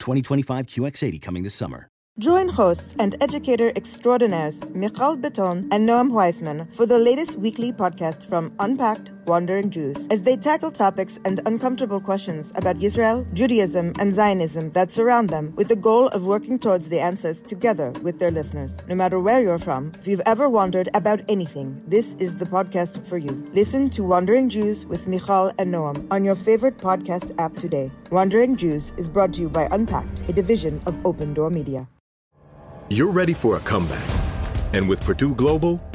2025 QX80 coming this summer. Join hosts and educator extraordinaires Michal Beton and Noam Weissman for the latest weekly podcast from Unpacked Wandering Jews as they tackle topics and uncomfortable questions about Israel, Judaism, and Zionism that surround them with the goal of working towards the answers together with their listeners. No matter where you're from, if you've ever wondered about anything, this is the podcast for you. Listen to Wandering Jews with Michal and Noam on your favorite podcast app today. Wandering Jews is brought to you by Unpacked, a division of Open Door Media. You're ready for a comeback. And with Purdue Global,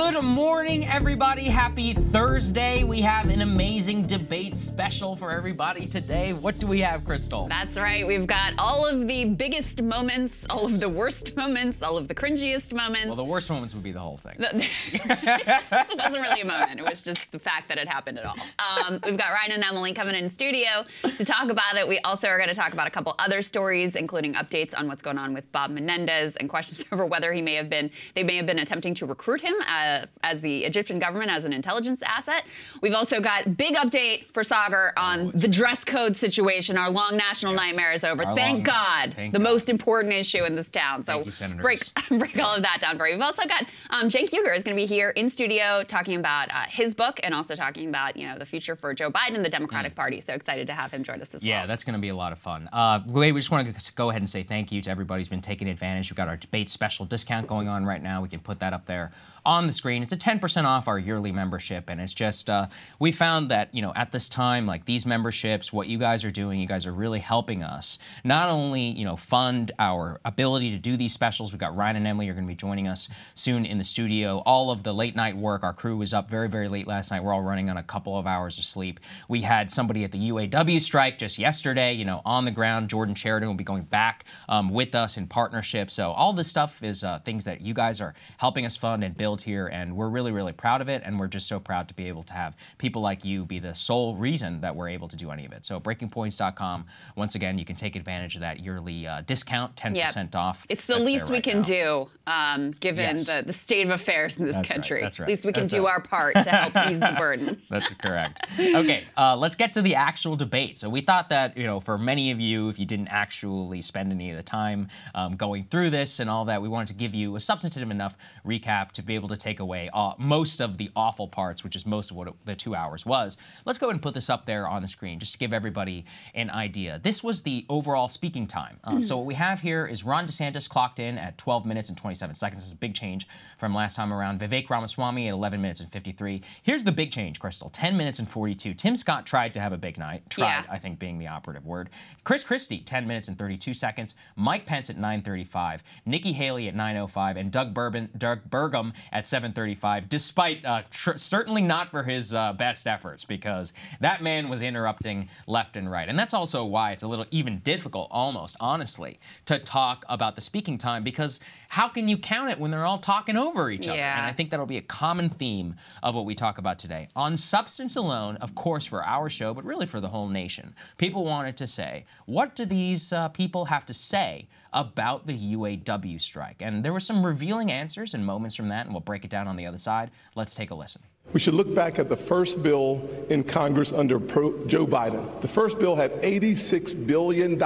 Good morning, everybody. Happy Thursday. We have an amazing debate special for everybody today. What do we have, Krystal? That's right. We've got all of the biggest moments, all of the worst moments, all of the cringiest moments. Well, the worst moments would be the whole thing. it wasn't really a moment. It was just the fact that it happened at all. Um, we've got Ryan and Emily coming in studio to talk about it. We also are going to talk about a couple other stories, including updates on what's going on with Bob Menendez and questions over whether he may have been, they may have been attempting to recruit him. Uh, as the Egyptian government as an intelligence asset. We've also got big update for Saagar on oh, the dress code situation. Our long national yes. nightmare is over. Our Thank God. Thank the God. most important issue in this town. So you, break break all of that down for you. We've also got um, Cenk is going to be here in studio talking about uh, his book and also talking about you know the future for Joe Biden and the Democratic mm. Party. So excited to have him join us as yeah, well. Yeah, that's going to be a lot of fun. Uh, we just want to go ahead and say thank you to everybody who's been taking advantage. We've got our debate special discount going on right now. We can put that up there on the screen. It's a 10% off our yearly membership, and it's just uh, we found that you know at this time, like these memberships, what you guys are doing, you guys are really helping us not only you know fund our ability to do these specials. We've got Ryan and Emily are going to be joining us soon in the studio. All of the late night work, our crew was up very very late last night. We're all running on a couple of hours of sleep. We had somebody at the UAW strike just yesterday, you know, on the ground. Jordan Sheridan will be going back um, with us in partnership. So all this stuff is uh, things that you guys are helping us fund and build here, and we're really, really proud of it. And we're just so proud to be able to have people like you be the sole reason that we're able to do any of it. So breakingpoints.com. Once again, you can take advantage of that yearly uh, discount, 10% yep. off. It's the That's least right we can now. do, um, given yes. the, the state of affairs in this That's country. Right. That's right. At least we can That's do right. our part to help ease the burden. That's correct. Okay, uh, let's get to the actual debate. So we thought that you know, for many of you, if you didn't actually spend any of the time um, going through this and all that, we wanted to give you a substantive enough recap to be able to take away uh, most of the awful parts, which is most of what it, the two hours was. Let's go ahead and put this up there on the screen just to give everybody an idea. This was the overall speaking time. Um, so what we have here is Ron DeSantis clocked in at 12 minutes and 27 seconds. This is a big change from last time around. Vivek Ramaswamy at 11 minutes and 53. Here's the big change, Krystal. 10 minutes and 42. Tim Scott tried to have a big night. Tried, yeah. I think, being the operative word. Chris Christie, 10 minutes and 32 seconds. Mike Pence at 9:35. Nikki Haley at 9:05, and Doug Bourbon, Doug Burgum at 7:35, despite uh, tr- certainly not for his uh, best efforts, because that man was interrupting left and right, and that's also why it's a little even difficult, almost honestly, to talk about the speaking time because how can you count it when they're all talking over each other? Yeah. And I think that'll be a common theme of what we talk about today. On substance alone, of course, for our show, but really for the whole nation, people wanted to say, what do these uh, people have to say about the UAW strike? And there were some revealing answers and moments from that, and we'll break it down on the other side. Let's take a listen. We should look back at the first bill in Congress under Pro- Joe Biden. The first bill had $86 billion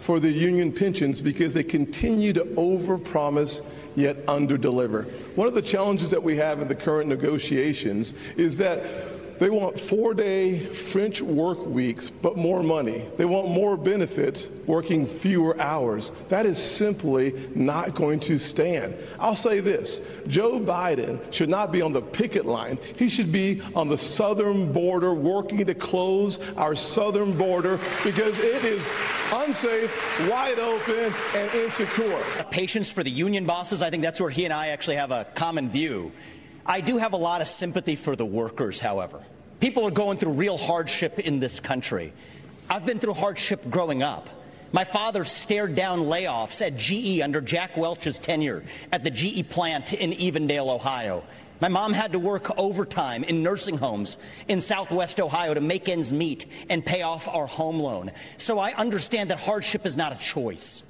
for the union pensions because they continue to overpromise yet underdeliver. One of the challenges that we have in the current negotiations is that they want four day French work weeks, but more money. They want more benefits, working fewer hours. That is simply not going to stand. I'll say this Joe Biden should not be on the picket line. He should be on the southern border, working to close our southern border because it is unsafe, wide open, and insecure. Patience for the union bosses, I think that's where he and I actually have a common view. I do have a lot of sympathy for the workers, however. People are going through real hardship in this country. I've been through hardship growing up. My father stared down layoffs at GE under Jack Welch's tenure at the GE plant in Evendale, Ohio. My mom had to work overtime in nursing homes in southwest Ohio to make ends meet and pay off our home loan. So I understand that hardship is not a choice.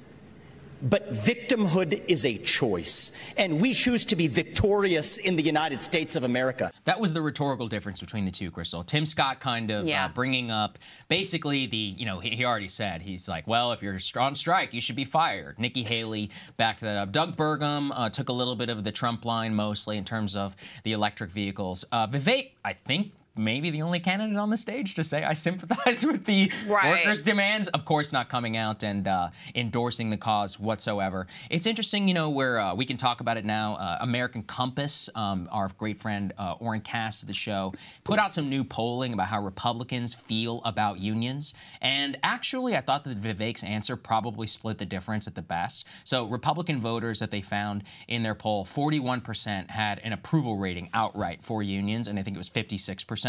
But victimhood is a choice, and we choose to be victorious in the United States of America. That was the rhetorical difference between the two, Krystal. Tim Scott kind of Yeah. uh, bringing up basically the, you know, he, he already said, he's like, well, if you're on strike, you should be fired. Nikki Haley backed that up. Doug Burgum uh, took a little bit of the Trump line mostly in terms of the electric vehicles. Uh, Vivek, I think, maybe the only candidate on the stage to say I sympathize with the Right. workers' demands. Of course, not coming out and uh, endorsing the cause whatsoever. It's interesting, you know, where uh, we can talk about it now. Uh, American Compass, um, our great friend uh, Oren Cass of the show, put out some new polling about how Republicans feel about unions. And actually, I thought that Vivek's answer probably split the difference at the best. So, Republican voters that they found in their poll, 41% had an approval rating outright for unions, and I think it was 56%.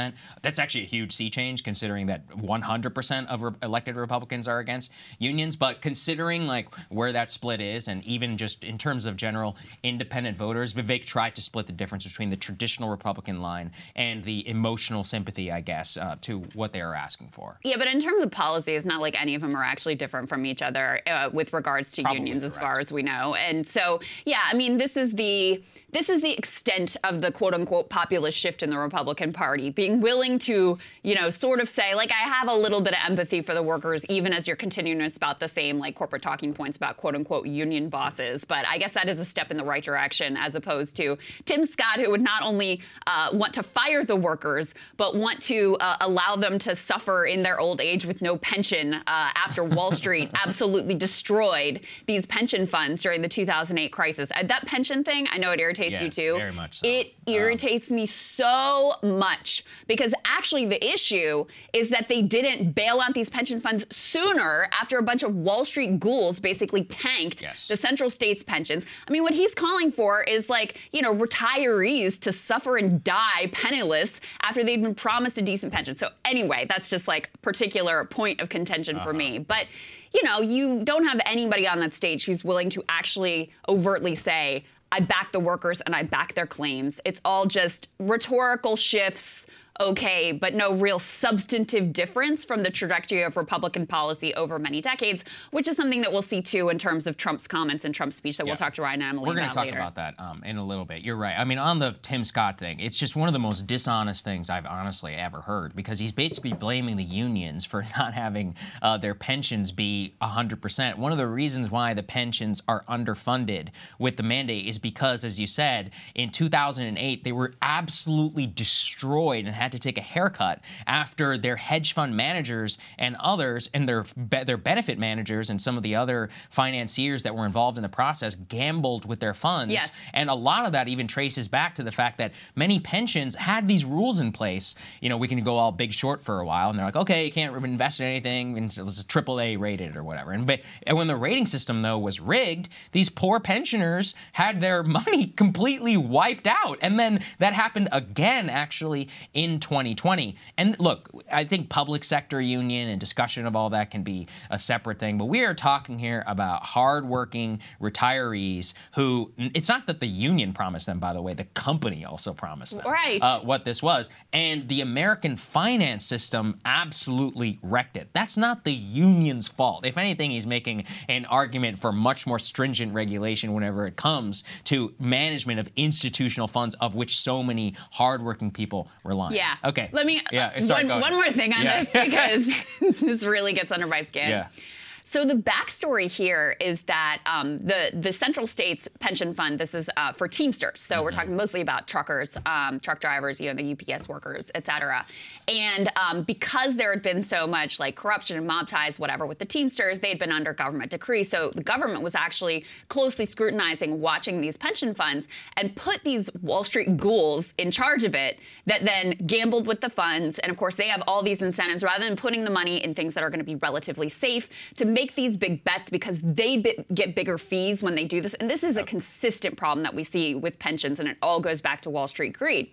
That's actually a huge sea change considering that 100% of re- elected Republicans are against unions. But considering like where that split is, and even just in terms of general independent voters, Vivek tried to split the difference between the traditional Republican line and the emotional sympathy, I guess, uh, to what they are asking for. Yeah, but in terms of policy, it's not like any of them are actually different from each other uh, with regards to Probably unions, as far as we know. And so, yeah, I mean, this is the this is the extent of the quote unquote populist shift in the Republican Party, being willing to, you know, sort of say, like, I have a little bit of empathy for the workers, even as you're continuing to spout the same, like, corporate talking points about quote unquote union bosses. But I guess that is a step in the right direction, as opposed to Tim Scott, who would not only uh, want to fire the workers, but want to uh, allow them to suffer in their old age with no pension uh, after Wall Street absolutely destroyed these pension funds during the 2008 crisis. That pension thing, I know it irritates you Yes, too. very much so. It um, irritates me so much because actually the issue is that they didn't bail out these pension funds sooner after a bunch of Wall Street ghouls basically tanked Yes. the central states pensions. I mean, what he's calling for is like, you know, retirees to suffer and die penniless after they'd been promised a decent pension. So anyway, that's just like a particular point of contention for me. Uh-huh. But you know, you don't have anybody on that stage who's willing to actually overtly say, I back the workers and I back their claims. It's all just rhetorical shifts, okay, but no real substantive difference from the trajectory of Republican policy over many decades, which is something that we'll see too in terms of Trump's comments and Trump's speech that Yeah. we'll talk to Ryan and Emily We're going to talk later. about that um, in a little bit. You're right. I mean, on the Tim Scott thing, it's just one of the most dishonest things I've honestly ever heard because he's basically blaming the unions for not having uh, their pensions be 100%. One of the reasons why the pensions are underfunded with the mandate is because, as you said, in 2008, they were absolutely destroyed and had to take a haircut after their hedge fund managers and others and their their benefit managers and some of the other financiers that were involved in the process gambled with their funds. Yes. And a lot of that even traces back to the fact that many pensions had these rules in place. You know, we can go all big short for a while, and they're like, okay, you can't invest in anything, so it's triple A rated or whatever. And, but, and when the rating system though was rigged, these poor pensioners had their money completely wiped out, and then that happened again actually in 2020. And look, I think public sector union and discussion of all that can be a separate thing, but we are talking here about hardworking retirees who. It's not that the union promised them, by the way, the company also promised them Right. uh, what this was. And the American finance system absolutely wrecked it. That's not the union's fault. If anything, he's making an argument for much more stringent regulation whenever it comes to management of institutional funds, of which so many hardworking people rely on. Yeah. Okay. Let me. Yeah. sorry, one, one more thing on Yeah. this because this really gets under my skin. Yeah. So the backstory here is that um, the the Central States Pension Fund. This is uh, for Teamsters. So we're Mm-hmm. talking mostly about truckers, um, truck drivers, you know, the UPS workers, et cetera. And um, because there had been so much like corruption and mob ties, whatever, with the Teamsters, they had been under government decree. So the government was actually closely scrutinizing, watching these pension funds, and put these Wall Street ghouls in charge of it that then gambled with the funds. And of course, they have all these incentives rather than putting the money in things that are going to be relatively safe to make these big bets because they bi- get bigger fees when they do this. And this is a consistent problem that we see with pensions, and it all goes back to Wall Street greed.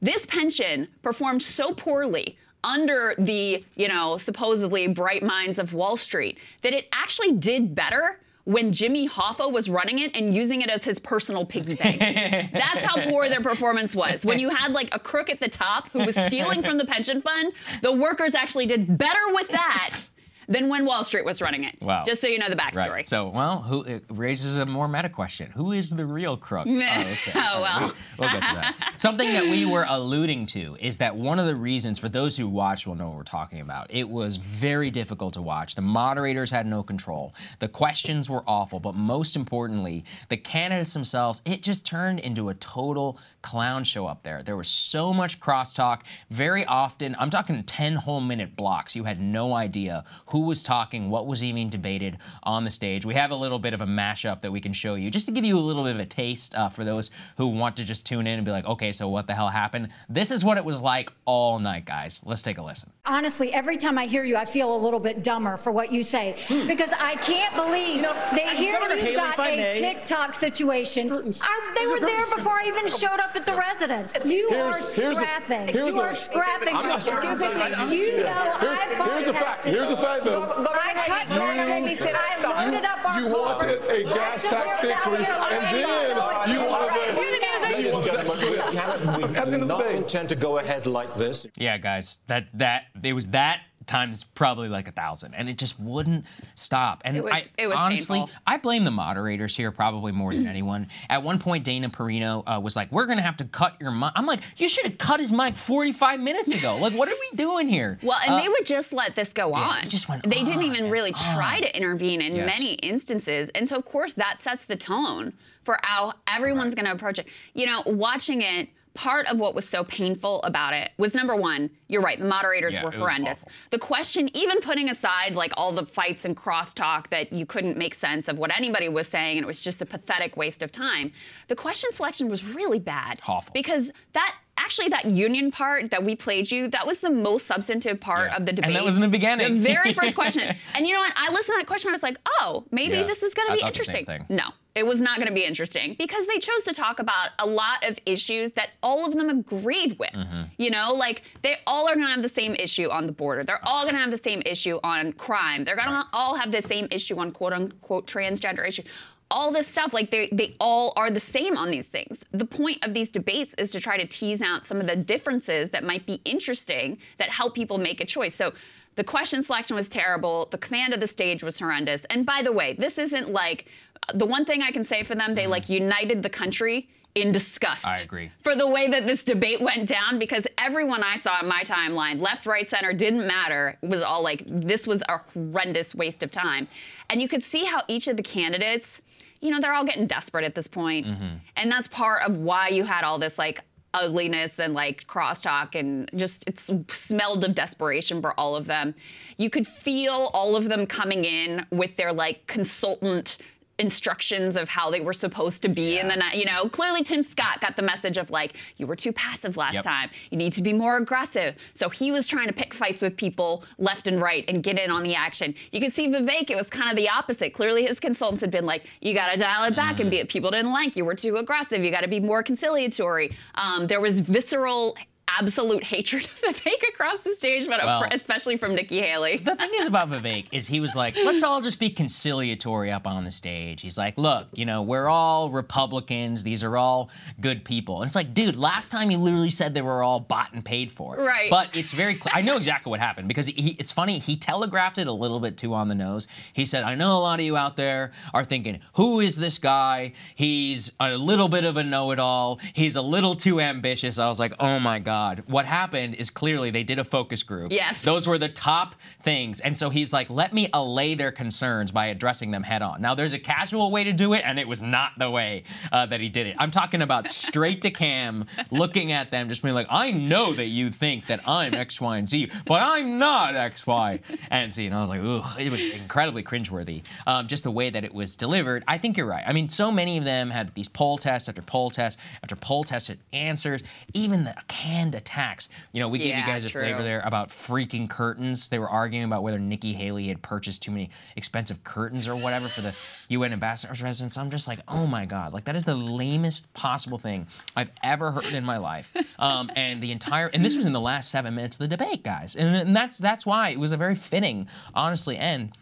This pension performed so poorly under the, you know, supposedly bright minds of Wall Street that it actually did better when Jimmy Hoffa was running it and using it as his personal piggy bank. That's how poor their performance was. When you had like a crook at the top who was stealing from the pension fund, the workers actually did better with that than when Wall Street was running it. Wow. Just so you know the backstory. Right. So, well, who it raises a more meta question? Who is the real crook? Meh. Oh, okay. Oh, All right. well. We'll get to that. Something that we were alluding to is that one of the reasons, for those who watch will know what we're talking about, it was very difficult to watch. The moderators had no control. The questions were awful, but most importantly, the candidates themselves, it just turned into a total clown show up there. There was so much crosstalk. Very often, I'm talking 10 whole minute blocks. You had no idea who was talking, what was even debated on the stage. We have a little bit of a mashup that we can show you just to give you a little bit of a taste uh, for those who want to just tune in and be like, okay, so what the hell happened? This is what it was like all night, guys. Let's take a listen. Honestly, every time I hear you, I feel a little bit dumber for what you say because I can't believe that here Governor you've Haley, got if I a may- TikTok situation. I, they were there before I even showed up at the residence. You Here's- are here's a- scrapping. here's you a- are scrapping. I'm not Excuse me. scrapping. You know Here's- I fought here's a fact. taxes. Here's a fact, though. I cut You- taxes. I loaded up our You wanted a gas tax increase, and then "Oh, you all wanted right, the- hear the. Ladies and gentlemen, we, cannot, we At the end do of the not intend to go ahead like this. Yeah, guys, that that it was that times probably like a thousand, and it just wouldn't stop. And It was- I, it was honestly, painful. I blame the moderators here probably more than anyone. At one point, Dana Perino uh, was like, "We're gonna have to cut your mic." I'm like, "You should have cut his mic 45 minutes ago. Like, what are we doing here?" Well, and Uh, they would just let this go on. it just went They didn't even really try to intervene in Yes. many instances. And so, of course, that sets the tone for how everyone's going to approach it. You know, watching it, part of what was so painful about it was number one, you're right, the moderators Yeah, were horrendous. The question, even putting aside like all the fights and crosstalk that you couldn't make sense of what anybody was saying, and it was just a pathetic waste of time, the question selection was really bad. Awful. Because that actually that union part that we played you, that was the most substantive part Yeah. of the debate. And debate. that was in the beginning. The very first question. And you know what? I listened to that question. I was like, oh, maybe Yeah, this is going I to be thought the same interesting. thing. No, it was not going to be interesting because they chose to talk about a lot of issues that all of them agreed with. Mm-hmm. You know, like they all are going to have the same issue on the border. They're all going to have the same issue on crime. They're going to all have the same issue on quote unquote transgender issue. All this stuff, like they, they all are the same on these things. The point of these debates is to try to tease out some of the differences that might be interesting that help people make a choice. So the question selection was terrible. The command of the stage was horrendous. And by the way, this isn't like the one thing I can say for them, they like united the country in disgust. Mm-hmm. I agree. For the way that this debate went down, because everyone I saw in my timeline, left, right, center, didn't matter. It was all like, this was a horrendous waste of time. And you could see how each of the candidates, you know, they're all getting desperate at this point. Mm-hmm. And that's part of why you had all this like ugliness and like crosstalk and just it smelled of desperation for all of them. You could feel all of them coming in with their like consultant instructions of how they were supposed to be and then you know? Clearly tim scott got the message of like you were too passive last Yep. time. You need to be more aggressive. So he was trying to pick fights with people left and right and get in on the action. You can see vivek it was kind of the opposite. Clearly his consultants had been like you got to dial it back and be people didn't like you. Were too aggressive. You got to be more conciliatory. Um, there was visceral absolute hatred of Vivek across the stage but Well- especially from nikki haley The thing is about Vivek is he was like, let's all just be conciliatory up on the stage. He's like, look, you know, we're all Republicans. These are all good people. And it's like, dude, last time he literally said they were all bought and paid for. Right. But it's very clear. I know exactly what happened because he, it's funny. He telegraphed it a little bit too on the nose. He said, I know a lot of you out there are thinking, who is this guy? He's a little bit of a know it all. He's a little too ambitious. I was like, oh my God. What happened is clearly they did a focus group. Yes. Those were the top things. And so he's like, let me allay their concerns by addressing them head on. Now, there's a casual way to do it, and it was not the way uh, that he did it. I'm talking about straight to cam, looking at them, just being like, I know that you think that I'm X, Y, and Z, but I'm not X, Y, and Z. And I was like, ooh, it was incredibly cringeworthy. Um, just the way that it was delivered. I think you're right. I mean, so many of them had these poll tests after poll tests after poll tested answers, even the canned attacks. You know, we gave you Yeah, guys a true. flavor there about freaking curtains. They were arguing about whether Nikki Haley had purchased too many expensive curtains or whatever for the UN ambassador's residence. I'm just like, oh my god, like that is the lamest possible thing I've ever heard in my life. Um, and the entire and this was in the last seven minutes of the debate, guys, and, and that's that's why it was a very fitting, honestly, end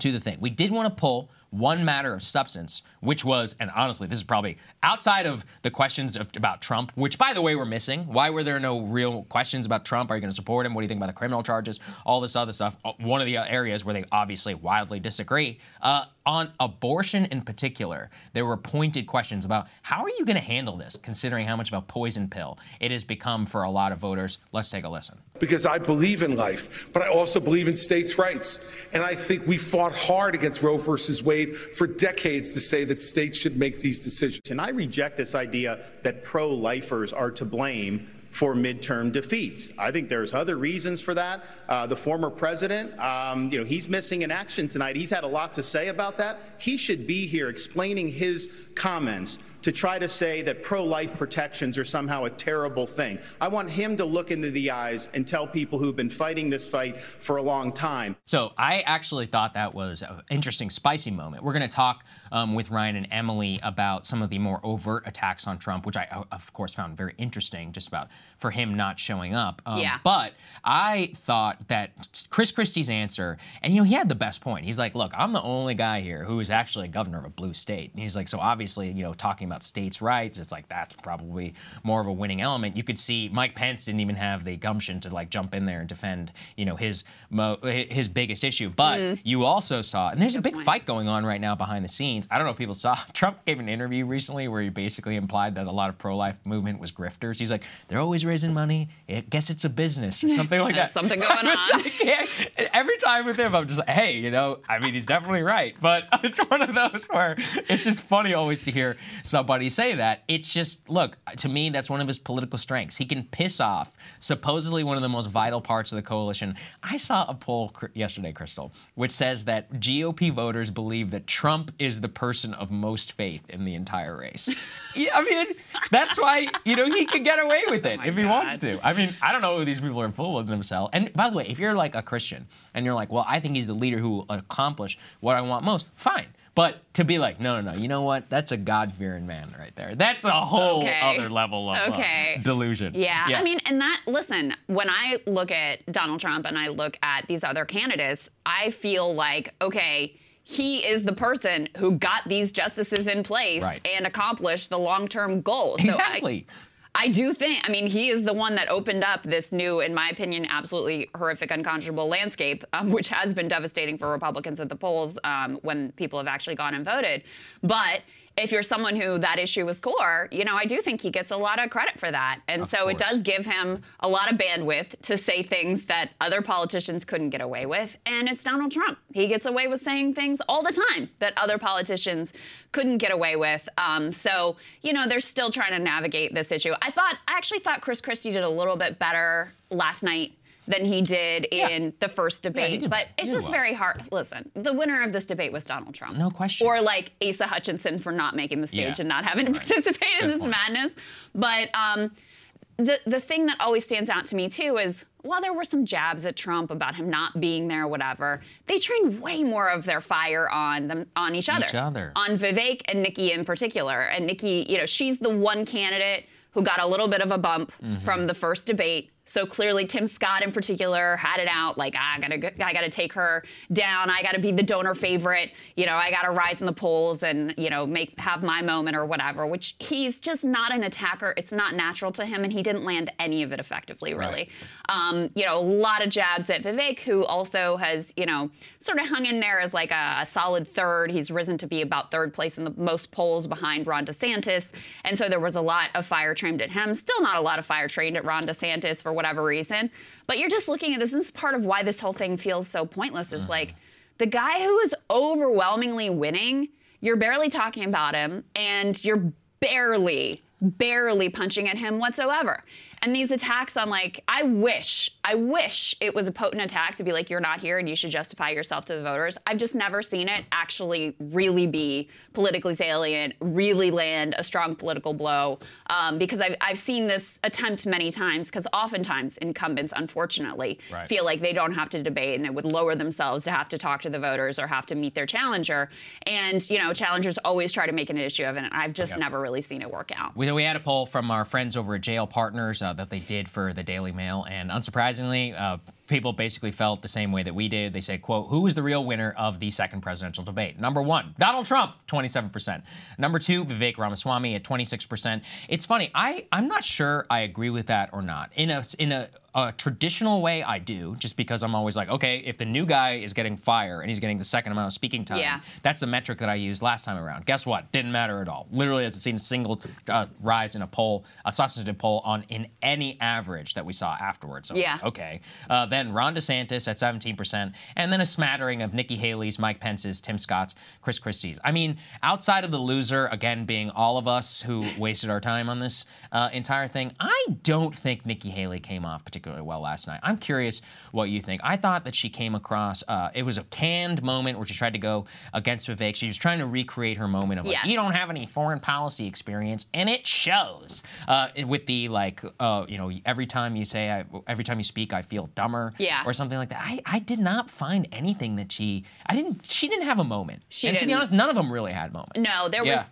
to the thing. We did want to pull one matter of substance, which was, and honestly, this is probably outside of the questions of, about Trump, which, by the way, we're missing. Why were there no real questions about Trump? Are you going to support him? What do you think about the criminal charges? All this other stuff. Uh, One of the areas where they obviously wildly disagree. Uh, on abortion in particular, there were pointed questions about how are you going to handle this, considering how much of a poison pill it has become for a lot of voters. Let's take a listen. because I believe in life, but I also believe in states' rights. And I think we fought hard against Roe versus Wade for decades to say that states should make these decisions. And I reject this idea that pro lifers are to blame for midterm defeats. I think there's other reasons for that. Uh, the former president, um, you know, he's missing in action tonight. He's had a lot to say about that. He should be here explaining his comments to try to say that pro life protections are somehow a terrible thing. I want him to look into the eyes and tell people who've been fighting this fight for a long time. So I actually thought that was an interesting, spicy moment. We're going to talk um, with Ryan and Emily about some of the more overt attacks on Trump, which I, uh, of course, found very interesting, just about for him not showing up. Um, Yeah. But I thought that Chris Christie's answer, and you know, he had the best point. He's like, "Look, I'm the only guy here who is actually a governor of a blue state." And he's like, "So obviously, you know, talking about states' rights, it's like that's probably more of a winning element." You could see Mike Pence didn't even have the gumption to like jump in there and defend, you know, his mo- his biggest issue. But mm. you also saw, and there's a big fight going on right now behind the scenes. I don't know if people saw. Trump gave an interview recently where he basically implied that a lot of pro-life movement was grifters. He's like, they're always raising money. I guess it's a business or something like that. something going on. like. Every time with him, I'm just like, hey, you know, I mean, he's definitely right. But it's one of those where it's just funny always to hear somebody say that. It's just, look, to me, that's one of his political strengths. He can piss off supposedly one of the most vital parts of the coalition. I saw a poll cr- yesterday, Krystal, which says that GOP voters believe that Trump is the person of most faith in the entire race. yeah, I mean, that's why, you know, he can get away oh with it if he wants to. I mean, I don't know who these people are full of themselves. And by the way, if you're like a Christian and you're like, well, I think he's the leader who will accomplish what I want most, fine. But to be like, no, no, no, you know what? That's a God-fearing man right there. That's a whole Okay. other level of uh, delusion. Yeah, I mean, and that, listen, when I look at Donald Trump and I look at these other candidates, I feel like, okay, he is the person who got these justices in place Right. and accomplished the long term goal. So I- exactly. I do think, I mean, he is the one that opened up this new, in my opinion, absolutely horrific, unconscionable landscape, um, which has been devastating for Republicans at the polls um, when people have actually gone and voted. But if you're someone who that issue was core, you know, I do think he gets a lot of credit for that. And Of so it does give him a lot of bandwidth to say things that other politicians couldn't get away with. And it's Donald Trump. He gets away with saying things all the time that other politicians couldn't get away with. Um, so, you know, they're still trying to navigate this issue. I thought, I actually thought Chris Christie did a little bit better last night than he did in the first debate. did- but it's just well. very hard. Listen, the winner of this debate was Donald Trump. No question. Or like Asa Hutchinson for not making the stage Yeah. and not having to participate in this point. madness. But um, the the thing that always stands out to me too is while there were some jabs at Trump about him not being there, whatever, they trained way more of their fire on them on each other. Each other. On Vivek and Nikki in particular. And Nikki, you know, she's the one candidate who got a little bit of a bump Mm-hmm. from the first debate. So clearly, Tim Scott in particular had it out. Like, "Ah, I gotta, I gotta take her down. I gotta be the donor favorite. You know, I gotta rise in the polls and you know make have my moment or whatever. Which he's just not an attacker. It's not natural to him, and he didn't land any of it effectively, really. Um, you know, a lot of jabs at Vivek, who also has you know sort of hung in there as like a, a solid third. He's risen to be about third place in the most polls behind Ron DeSantis, and so there was a lot of fire trained at him. Still not a lot of fire trained at Ron DeSantis for whatever reason. But you're just looking at this. This is part of why this whole thing feels so pointless. Is like mm-hmm. the guy who is overwhelmingly winning. You're barely talking about him, and you're barely, barely punching at him whatsoever. And these attacks on like, I wish, I wish it was a potent attack to be like, you're not here and you should justify yourself to the voters. I've just never seen it actually really be politically salient, really land a strong political blow. Um, because I've, I've seen this attempt many times, because oftentimes incumbents, unfortunately, Right. feel like they don't have to debate and it would lower themselves to have to talk to the voters or have to meet their challenger. And, you know, challengers always try to make an issue of it. And I've just never really seen it work out. We, we had a poll from our friends over at J.L. Partners uh, that they did for the Daily Mail, and unsurprisingly, uh, people basically felt the same way that we did. They said, "quote Who is the real winner of the second presidential debate?" Number one, Donald Trump, 27%. Number two, Vivek Ramaswamy at 26%. It's funny. I I'm not sure I agree with that or not. In a in a a traditional way, I do, just because I'm always like, okay, if the new guy is getting fire and he's getting the second amount of speaking time, Yeah. that's the metric that I used last time around. Guess what? Didn't matter at all. Literally hasn't seen a single uh, rise in a poll, a substantive poll on in any average that we saw afterwards. So, Yeah. Okay. Uh, then Ron DeSantis at 17%, and then a smattering of Nikki Haley's, Mike Pence's, Tim Scott's, Chris Christie's. I mean, outside of the loser, again, being all of us who wasted our time on this uh, entire thing, I don't think Nikki Haley came off particularly well last night. I'm curious what you think. I thought that she came across, uh, it was a canned moment where she tried to go against Vivek. She was trying to recreate her moment of like, Yes. you don't have any foreign policy experience, and it shows. Uh, with the like, uh, you know, every time you say, I, every time you speak, I feel dumber, Yeah. or something like that. I, I did not find anything that she, I didn't, she didn't have a moment. She and to be honest, none of them really had moments. No, there Yeah. was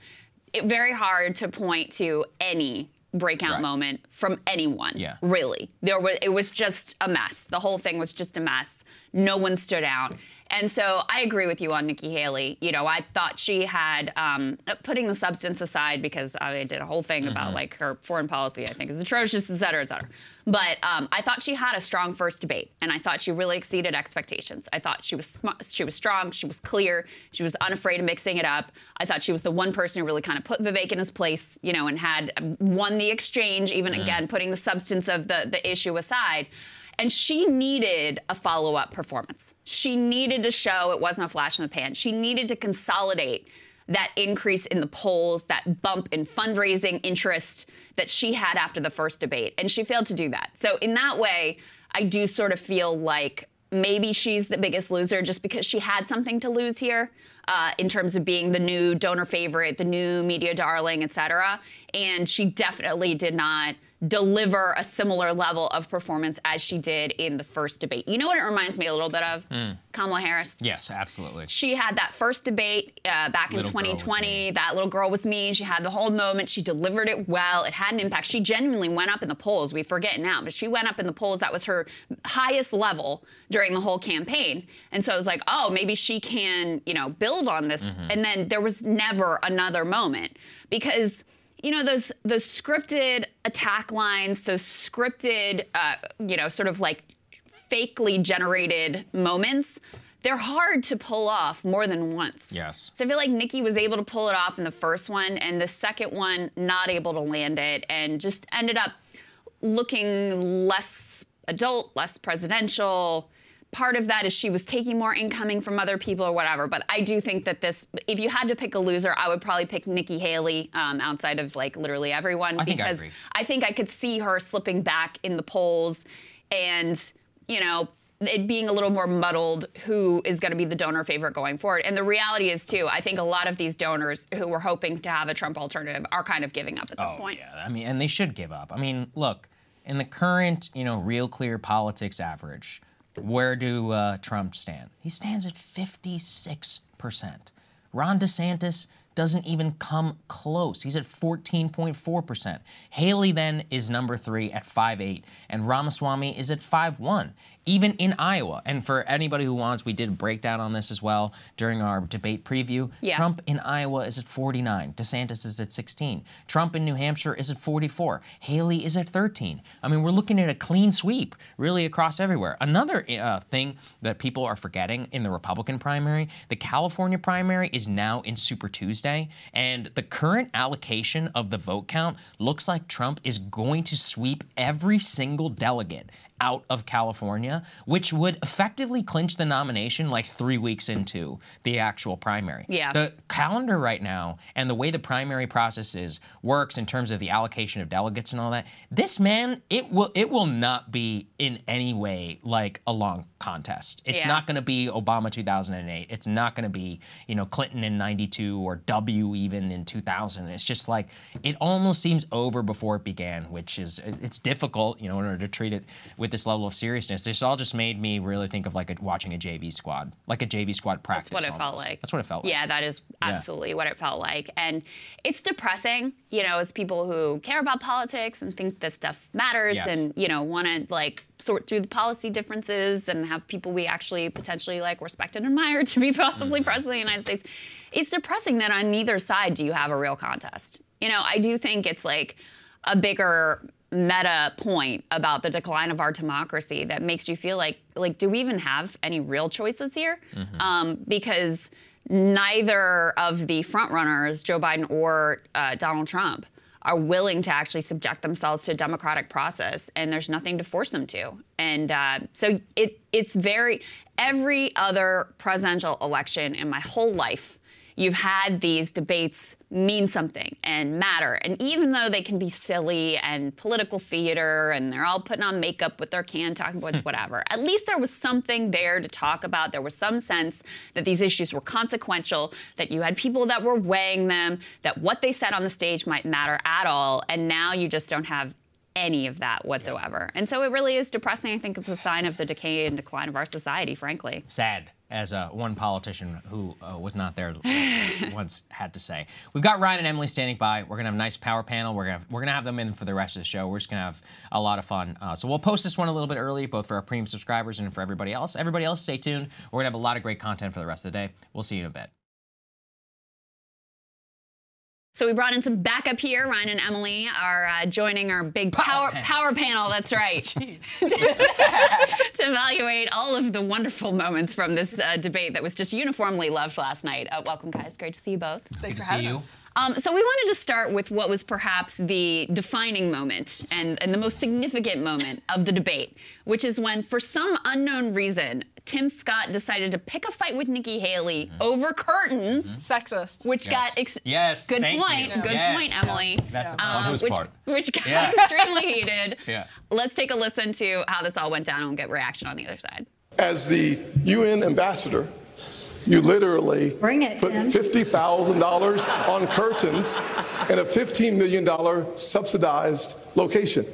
it, very hard to point to any breakout Right. moment from anyone. Yeah. Really. There was it was just a mess. The whole thing was just a mess. No one stood out. And so I agree with you on Nikki Haley. You know, I thought she had, um, putting the substance aside, because I did a whole thing about like her foreign policy, I think is atrocious, et cetera, et cetera. But um, I thought she had a strong first debate, and I thought she really exceeded expectations. I thought she was sm- she was strong, she was clear, she was unafraid of mixing it up. I thought she was the one person who really kind of put Vivek in his place, you know, and had um, won the exchange. Even again, putting the substance of the the issue aside. And she needed a follow up performance. She needed to show it wasn't a flash in the pan. She needed to consolidate that increase in the polls, that bump in fundraising interest that she had after the first debate. And she failed to do that. So, in that way, I do sort of feel like maybe she's the biggest loser just because she had something to lose here uh, in terms of being the new donor favorite, the new media darling, et cetera. And she definitely did not deliver a similar level of performance as she did in the first debate. You know what it reminds me a little bit of? Kamala Harris. Yes, absolutely. She had that first debate uh, back in Little was 2020. That little girl was me. She had the whole moment. She delivered it well. It had an impact. She genuinely went up in the polls. We forget now, but she went up in the polls. That was her highest level during the whole campaign. And so it was like, oh, maybe she can, you know, build on this. And then there was never another moment because you know those those scripted attack lines, those scripted, uh, you know, sort of like fakely generated moments they're hard to pull off more than once. Yes. So I feel like Nikki was able to pull it off in the first one, and the second one not able to land it, and just ended up looking less adult, less presidential. Part of that is she was taking more incoming from other people or whatever. But I do think that this, if you had to pick a loser, I would probably pick Nikki Haley um, outside of like literally everyone I think I because agree. I think I could see her slipping back in the polls and, you know, it being a little more muddled who is going to be the donor favorite going forward. And the reality is, too, I think a lot of these donors who were hoping to have a Trump alternative are kind of giving up at this Oh, point. yeah. I mean, and they should give up. I mean, look, in the current, you know, real clear politics average, where do uh, Trump stand? He stands at 56%. Ron DeSantis doesn't even come close. He's at 14.4%. Haley then is number three at 5.8, and Ramaswamy is at 5.1. Even in Iowa, and for anybody who wants, we did a breakdown on this as well during our debate preview. Yeah. Trump in Iowa is at 49. DeSantis is at 16. Trump in New Hampshire is at 44. Haley is at 13. I mean, we're looking at a clean sweep really across everywhere. Another uh, thing that people are forgetting in the Republican primary, the California primary is now in Super Tuesday, and the current allocation of the vote count looks like Trump is going to sweep every single delegate out of California, which would effectively clinch the nomination like three weeks into the actual primary. Yeah. The calendar right now and the way the primary process is works in terms of the allocation of delegates and all that. This man, it will it will not be in any way like a long contest. It's Yeah. not going to be Obama 2008. It's not going to be you know Clinton in 92 or W even in 2000. It's just like it almost seems over before it began, which is it's difficult you know in order to treat it with this level of seriousness. This all just made me really think of like a, watching a JV squad, like a JV squad practice. That's what it felt like. That's what it felt like. Yeah, that is absolutely what it felt like. And it's depressing, you know, as people who care about politics and think this stuff matters Yes. and, you know, want to like sort through the policy differences and have people we actually potentially like respect and admire to be possibly Mm-hmm. president of the United States. It's depressing that on neither side do you have a real contest. You know, I do think it's like a bigger meta point about the decline of our democracy that makes you feel like like do we even have any real choices here? Um, because neither of the frontrunners joe biden or uh, donald trump are willing to actually subject themselves to a democratic process and there's nothing to force them to. And uh, so it it's very every other presidential election in my whole life you've had these debates mean something and matter. And even though they can be silly and political theater and they're all putting on makeup with their can talking points, hmm. whatever, at least there was something there to talk about. There was some sense that these issues were consequential, that you had people that were weighing them, that what they said on the stage might matter at all. And now you just don't have any of that whatsoever. And so it really is depressing. I think it's a sign of the decay and decline of our society, frankly. sad as uh, one politician who uh, was not there once had to say. We've got Ryan and Emily standing by. We're gonna have a nice power panel. We're gonna we're gonna have them in for the rest of the show. We're just gonna have a lot of fun. Uh, so we'll post this one a little bit early, both for our premium subscribers and for everybody else. Everybody else, stay tuned. We're gonna have a lot of great content for the rest of the day. We'll see you in a bit. So we brought in some backup here. Ryan and Emily are uh, joining our big power panel. power panel. That's right. to evaluate all of the wonderful moments from this uh, debate that was just uniformly loved last night. Uh, welcome, guys. Great to see you both. Thanks Good for having you. us. Um, so we wanted to start with what was perhaps the defining moment and, and the most significant moment of the debate, which is when, for some unknown reason, Tim Scott decided to pick a fight with Nikki Haley over curtains, Sexist. which Mm-hmm. Yes. got ex- Yes, good thank point, you. good Yes. point, Emily. That's the Yeah. point. On whose which, part? which got Yeah. extremely heated. Yeah. Let's take a listen to how this all went down and we'll get reaction on the other side. As the UN ambassador, you literally Bring it, put $50,000 on curtains in a $15 million subsidized location.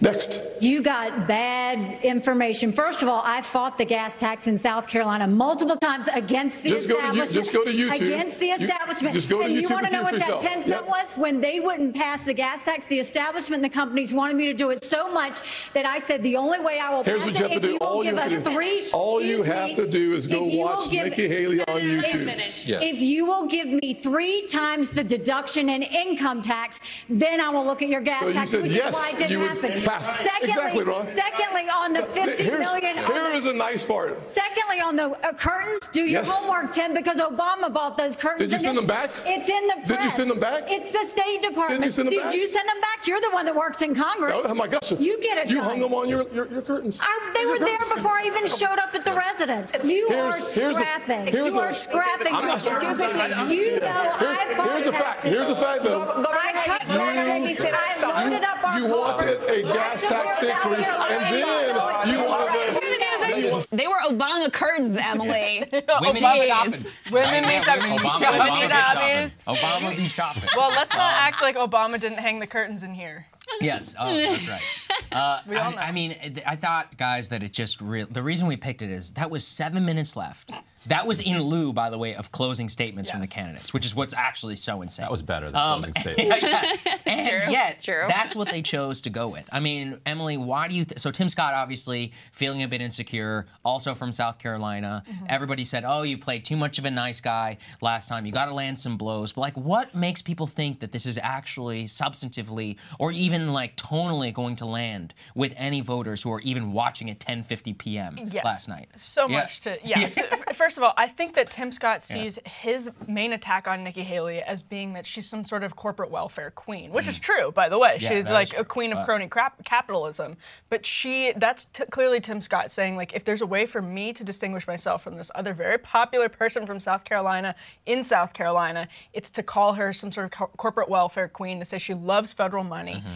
Next. You got bad information. First of all, I fought the gas tax in South Carolina multiple times against the Just go to you- establishment. just go to YouTube. Against the You- establishment. just go to and you want to know what for that 10 yourself. cent Yep. was? When they wouldn't pass the gas tax, the establishment and the companies wanted me to do it so much that I said the only way I will Here's pass what you it have to if do. you will give you us do- three. all you have me, to do is go if you will watch give- Nikki Haley on YouTube. Yes. If you will give me three times the deduction in income tax, then I will look at your gas So you tax, said which yes, is why it didn't you would- happen. Secondly, exactly, Ron. secondly, on the 50 Here's, million. here is a nice part. Secondly, on the uh, curtains, do your Yes. homework, Tim, because Obama bought those curtains. Did you send them back? It's in the press. Did you send them back? It's the State Department. Did you send them Did back? you send them back? You're the one that works in Congress. Oh my gosh. You get it You hung them on your, your, your curtains. I, they Your were there before I even showed up at the residence. You Here's- are here's a- scrapping. here's you a- are scrapping. I'm not Excuse scrapping. me. You know Here's, I here's a fact. Here's a fact, though. I cut taxes. I loaded up our You wanted a gas tax increase, and then you wanted the. They were Obama curtains, Emily. Women Jeez. be shopping. Women Right? be shopping. women be Obama- shopping. Obama Obama shopping. shopping. Obama be shopping. Well, let's not Um, act like Obama didn't hang the curtains in here. Yes, oh, that's right. Uh, We all know. I, I mean, I thought, guys, that it just real. The reason we picked it is that was seven minutes left. That was in lieu, by the way, of closing statements from the candidates, which is what's actually so insane. That was better than um, closing statements. yeah. And True, yet, true. that's what they chose to go with. I mean, Emily, why do you? Th- so Tim Scott obviously feeling a bit insecure, also from South Carolina. Mm-hmm. Everybody said, "Oh, you played too much of a nice guy last time. You got to land some blows." But like, what makes people think that this is actually substantively or even like tonally going to land with any voters who are even watching at 10:50 p.m. Yes. last night? So Yeah. much to yeah. f- First of all, I think that Tim Scott sees his main attack on Nikki Haley as being that she's some sort of corporate welfare queen, which is true, by the way. Mm. Yeah, she's like a queen of crony crap capitalism. But she that's t- clearly Tim Scott saying like if there's a way for me to distinguish myself from this other very popular person from South Carolina in South Carolina, it's to call her some sort of co- corporate welfare queen to say she loves federal money. Mm-hmm.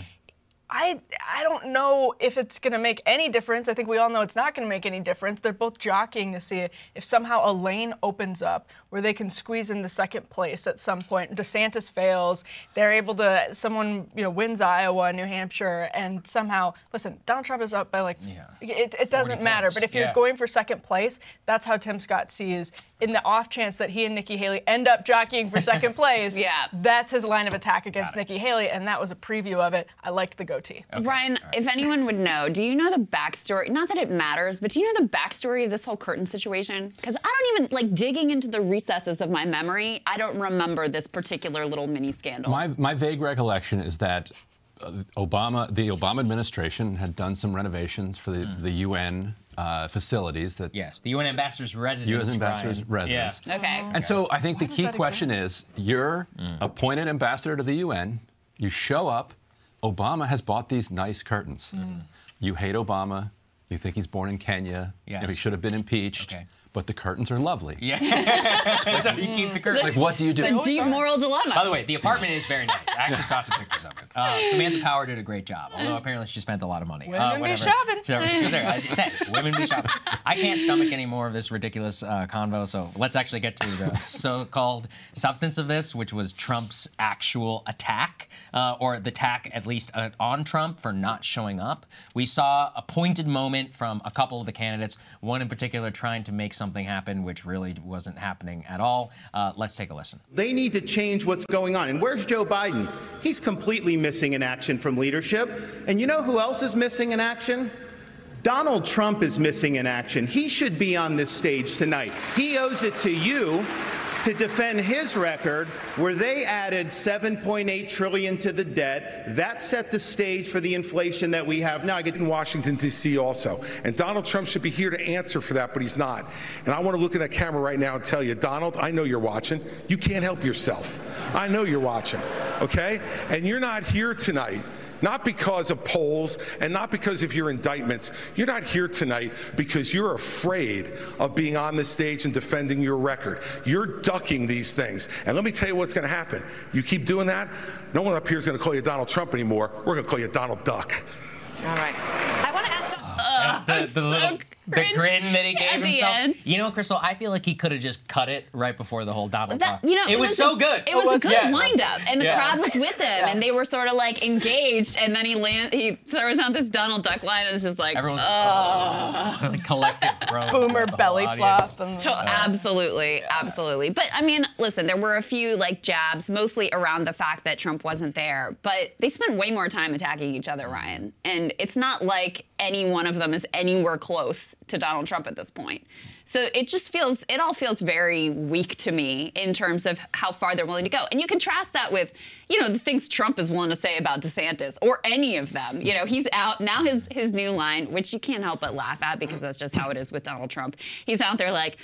I I don't know if it's going to make any difference. I think we all know it's not going to make any difference. They're both jockeying to see if somehow a lane opens up where they can squeeze into second place at some point. DeSantis fails, they're able to someone you know wins Iowa, New Hampshire, and somehow listen. Donald Trump is up by like it, it doesn't matter. points, But if you're yeah. going for second place, that's how Tim Scott sees. In the off chance that he and Nikki Haley end up jockeying for second place, Yeah. that's his line of attack against Nikki Haley, and that was a preview of it. I liked the goatee. Ryan, if anyone would know, do you know the backstory? Not that it matters, but do you know the backstory of this whole curtain situation? Because I don't even like digging into the recesses of my memory. I don't remember this particular little mini scandal. My, my vague recollection is that uh, Obama, the Obama administration had done some renovations for the, Hmm. the UN uh, facilities that Yes, the UN ambassador's residence. U.S. ambassador's Ryan. residence. Yeah. Okay. And so I think the key that question is you're Mm. appointed ambassador to the UN, you show up, Obama has bought these nice curtains. Mm. You hate Obama, you think he's born in Kenya, Yes. he should have been impeached, Okay. But the curtains are lovely. Yeah. so you keep the curtain. Like, what do you do? the deep moral dilemma. By the way, the apartment is very nice. I actually saw some pictures of it. Uh, Samantha Power did a great job, although apparently she spent a lot of money. Women uh, be shopping. Sure, there, as you said, women be shopping. I can't stomach any more of this ridiculous uh, convo, so let's actually get to the so-called substance of this, which was Trump's actual attack, uh, or the attack at least uh, on Trump for not showing up. We saw a pointed moment from a couple of the candidates, one in particular trying to make something happen, which really wasn't happening at all. Uh, let's take a listen. They need to change what's going on. And where's Joe Biden? He's completely missing in action from leadership. And you know who else is missing in action? Donald Trump is missing in action. He should be on this stage tonight. He owes it to you to defend his record where they added 7.8 trillion to the debt. That set the stage for the inflation that we have now. I get in Washington, D.C. also. And Donald Trump should be here to answer for that, but he's not. And I want to look in that camera right now and tell you, Donald, I know you're watching. You can't help yourself. I know you're watching, okay? And you're not here tonight. Not because of polls and not because of your indictments. You're not here tonight because you're afraid of being on the stage and defending your record. You're ducking these things. And let me tell you what's going to happen. You keep doing that, no one up here is going to call you Donald Trump anymore. We're going to call you Donald Duck. All right. I want to ask. the, oh, the little the grin that he gave himself. end. You know, Krystal, I feel like he could have just cut it right before the whole Donald. That, talk. you know, it, was, so a- good. It was, a good yeah. wind up, and the Yeah. crowd was with him, and they were sort of like engaged. And then he land, he throws out this Donald Duck line, and it's just like, Everyone's oh. like, collective groan. Boomer of the whole belly audience. flop. And, So absolutely, absolutely. But I mean, listen, there were a few like jabs, mostly around the fact that Trump wasn't there. But they spent way more time attacking each other, Ryan. And it's not like any one of them is anywhere close to Donald Trump at this point. So it just feels, it all feels very weak to me in terms of how far they're willing to go. And you contrast that with, you know, the things Trump is willing to say about DeSantis or any of them. You know, he's out now. His his new line, which you can't help but laugh at because that's just how it is with Donald Trump. He's out there like.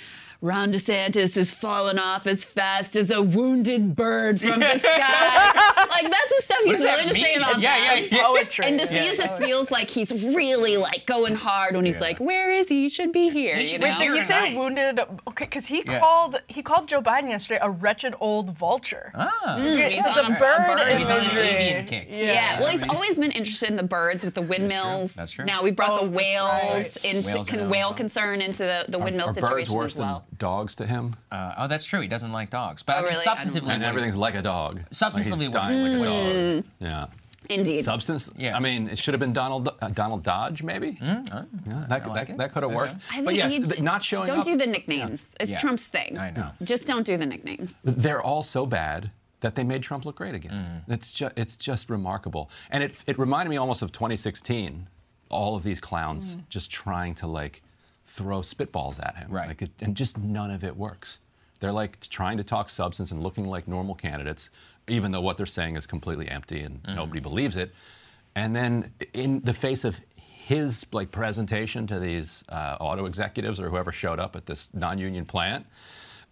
Ron DeSantis is falling off as fast as a wounded bird from the sky. like that's the stuff What he's does that willing to say about Yeah, yeah, that. yeah. Poetry. And Yeah. DeSantis feels like he's really like going hard when he's like, "Where is he? He should be here." You know? Wait, did he say wounded? Okay, because he Yeah. called he called Joe Biden yesterday a wretched old vulture. Ah. Mm, he's so the a- a bird, bird. He's an avian kick. Yeah. well, he's I mean- always been interested in the birds with the windmills. That's true. Now we brought Oh, the whales right. into Whales con- whale concern into the, the windmill Are birds situation as well. Than dogs to him? Uh, oh, that's true. He doesn't like dogs. But Oh, I mean, really? Substantively, And everything's like a dog. Substantively, like what- he's dying like a Mm. dog. Yeah. Indeed. Substance. Yeah. I mean, it should have been Donald uh, Donald Dodge, maybe. yeah, that, that, that could have worked. I But think yes, you th- not showing Don't up. do the nicknames. It's Yeah. Trump's thing. I know. Just don't do the nicknames. They're all so bad that they made Trump look great again. Mm. It's just it's just remarkable, and it it reminded me almost of 2016. All of these clowns just trying to like throw spitballs at him, right? Like it, and just none of it works. They're like trying to talk substance and looking like normal candidates, even though what they're saying is completely empty and nobody believes it. And then in the face of his like presentation to these uh, auto executives or whoever showed up at this non-union plant,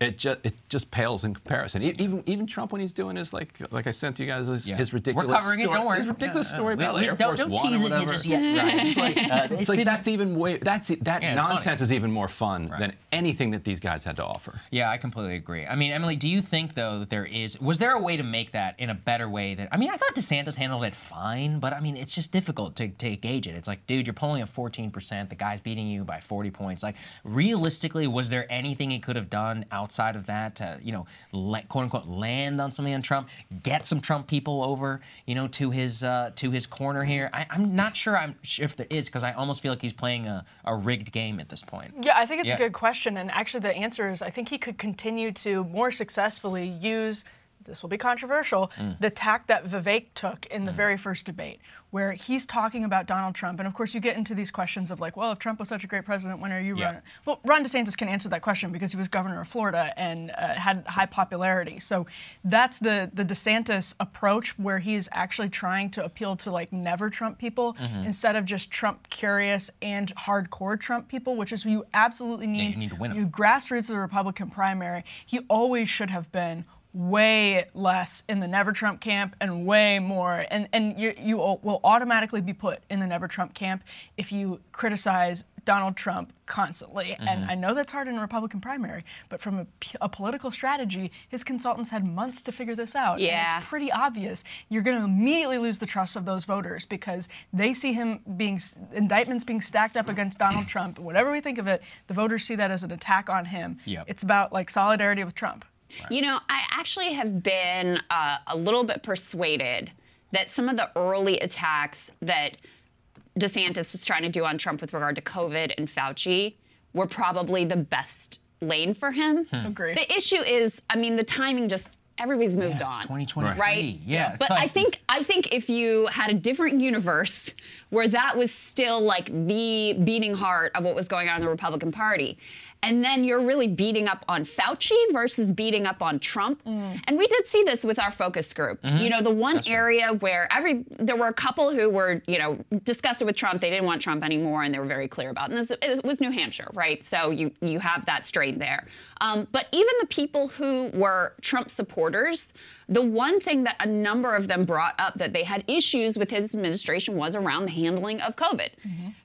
it just it just pales in comparison. E- Even even Trump when he's doing his like like I sent you guys his, Yeah. his ridiculous We're covering it, story, don't worry. his ridiculous Yeah, story we- about we- Air don't- Force don't One tease or it whatever. just yet. Right. It's like, Uh, it's like that's even way that's that Yeah, it's funny. nonsense is even more fun than anything that these guys had to offer. Yeah, I completely agree. I mean, Emily, do you think though that there is was there a way to make that in a better way that I mean, I thought DeSantis handled it fine, but I mean, it's just difficult to, to gauge it. It's like, dude, you're polling at 14%, the guy's beating you by 40 points. Like, realistically, was there anything he could have done outside of that to, you know, la- quote unquote land on something on Trump, get some Trump people over, you know, to his uh, to his corner here? I, I'm not sure I'm sure if there is because I almost feel like he's playing a, a rigged game at this point. Yeah, I think it's Yeah. a good question. And actually, the answer is I think he could continue to more successfully use, this will be controversial, Mm. the tack that Vivek took in the very first debate, where he's talking about Donald Trump. And of course, you get into these questions of like, well, if Trump was such a great president, when are you Yeah. running? Well, Ron DeSantis can answer that question because he was governor of Florida and uh, had high popularity. So that's the, the DeSantis approach where he's actually trying to appeal to like never Trump people Mhm. instead of just Trump curious and hardcore Trump people, which is who you absolutely need. you need to win 'em. You grassroots of the Republican primary. He always should have been way less in the never Trump camp and way more and and you you will automatically be put in the never Trump camp if you criticize Donald Trump constantly. And Mhm. I know that's hard in a Republican primary, but from a political strategy, his consultants had months to figure this out. And Yeah. it's pretty obvious. You're going to immediately lose the trust of those voters because they see him being indictments being stacked up against Donald Trump. Whatever we think of it, the voters see that as an attack on him. Yep. It's about like solidarity with Trump. You know, I actually have been uh, a little bit persuaded that some of the early attacks that DeSantis was trying to do on Trump with regard to COVID and Fauci were probably the best lane for him. Hmm. Agree. The issue is, I mean, the timing just everybody's moved Yeah, on. it's 2023. Right? Yeah, But I think I think if you had a different universe where that was still like the beating heart of what was going on in the Republican Party, and then you're really beating up on Fauci versus beating up on Trump. And we did see this with our focus group. Mhm. You know, the one That's area where every there were a couple who were, you know, disgusted with Trump. They didn't want Trump anymore, and they were very clear about. It. And this it was New Hampshire, right? So you you have that strain there. Um, but even the people who were Trump supporters, the one thing that a number of them brought up that they had issues with his administration was around the handling of COVID.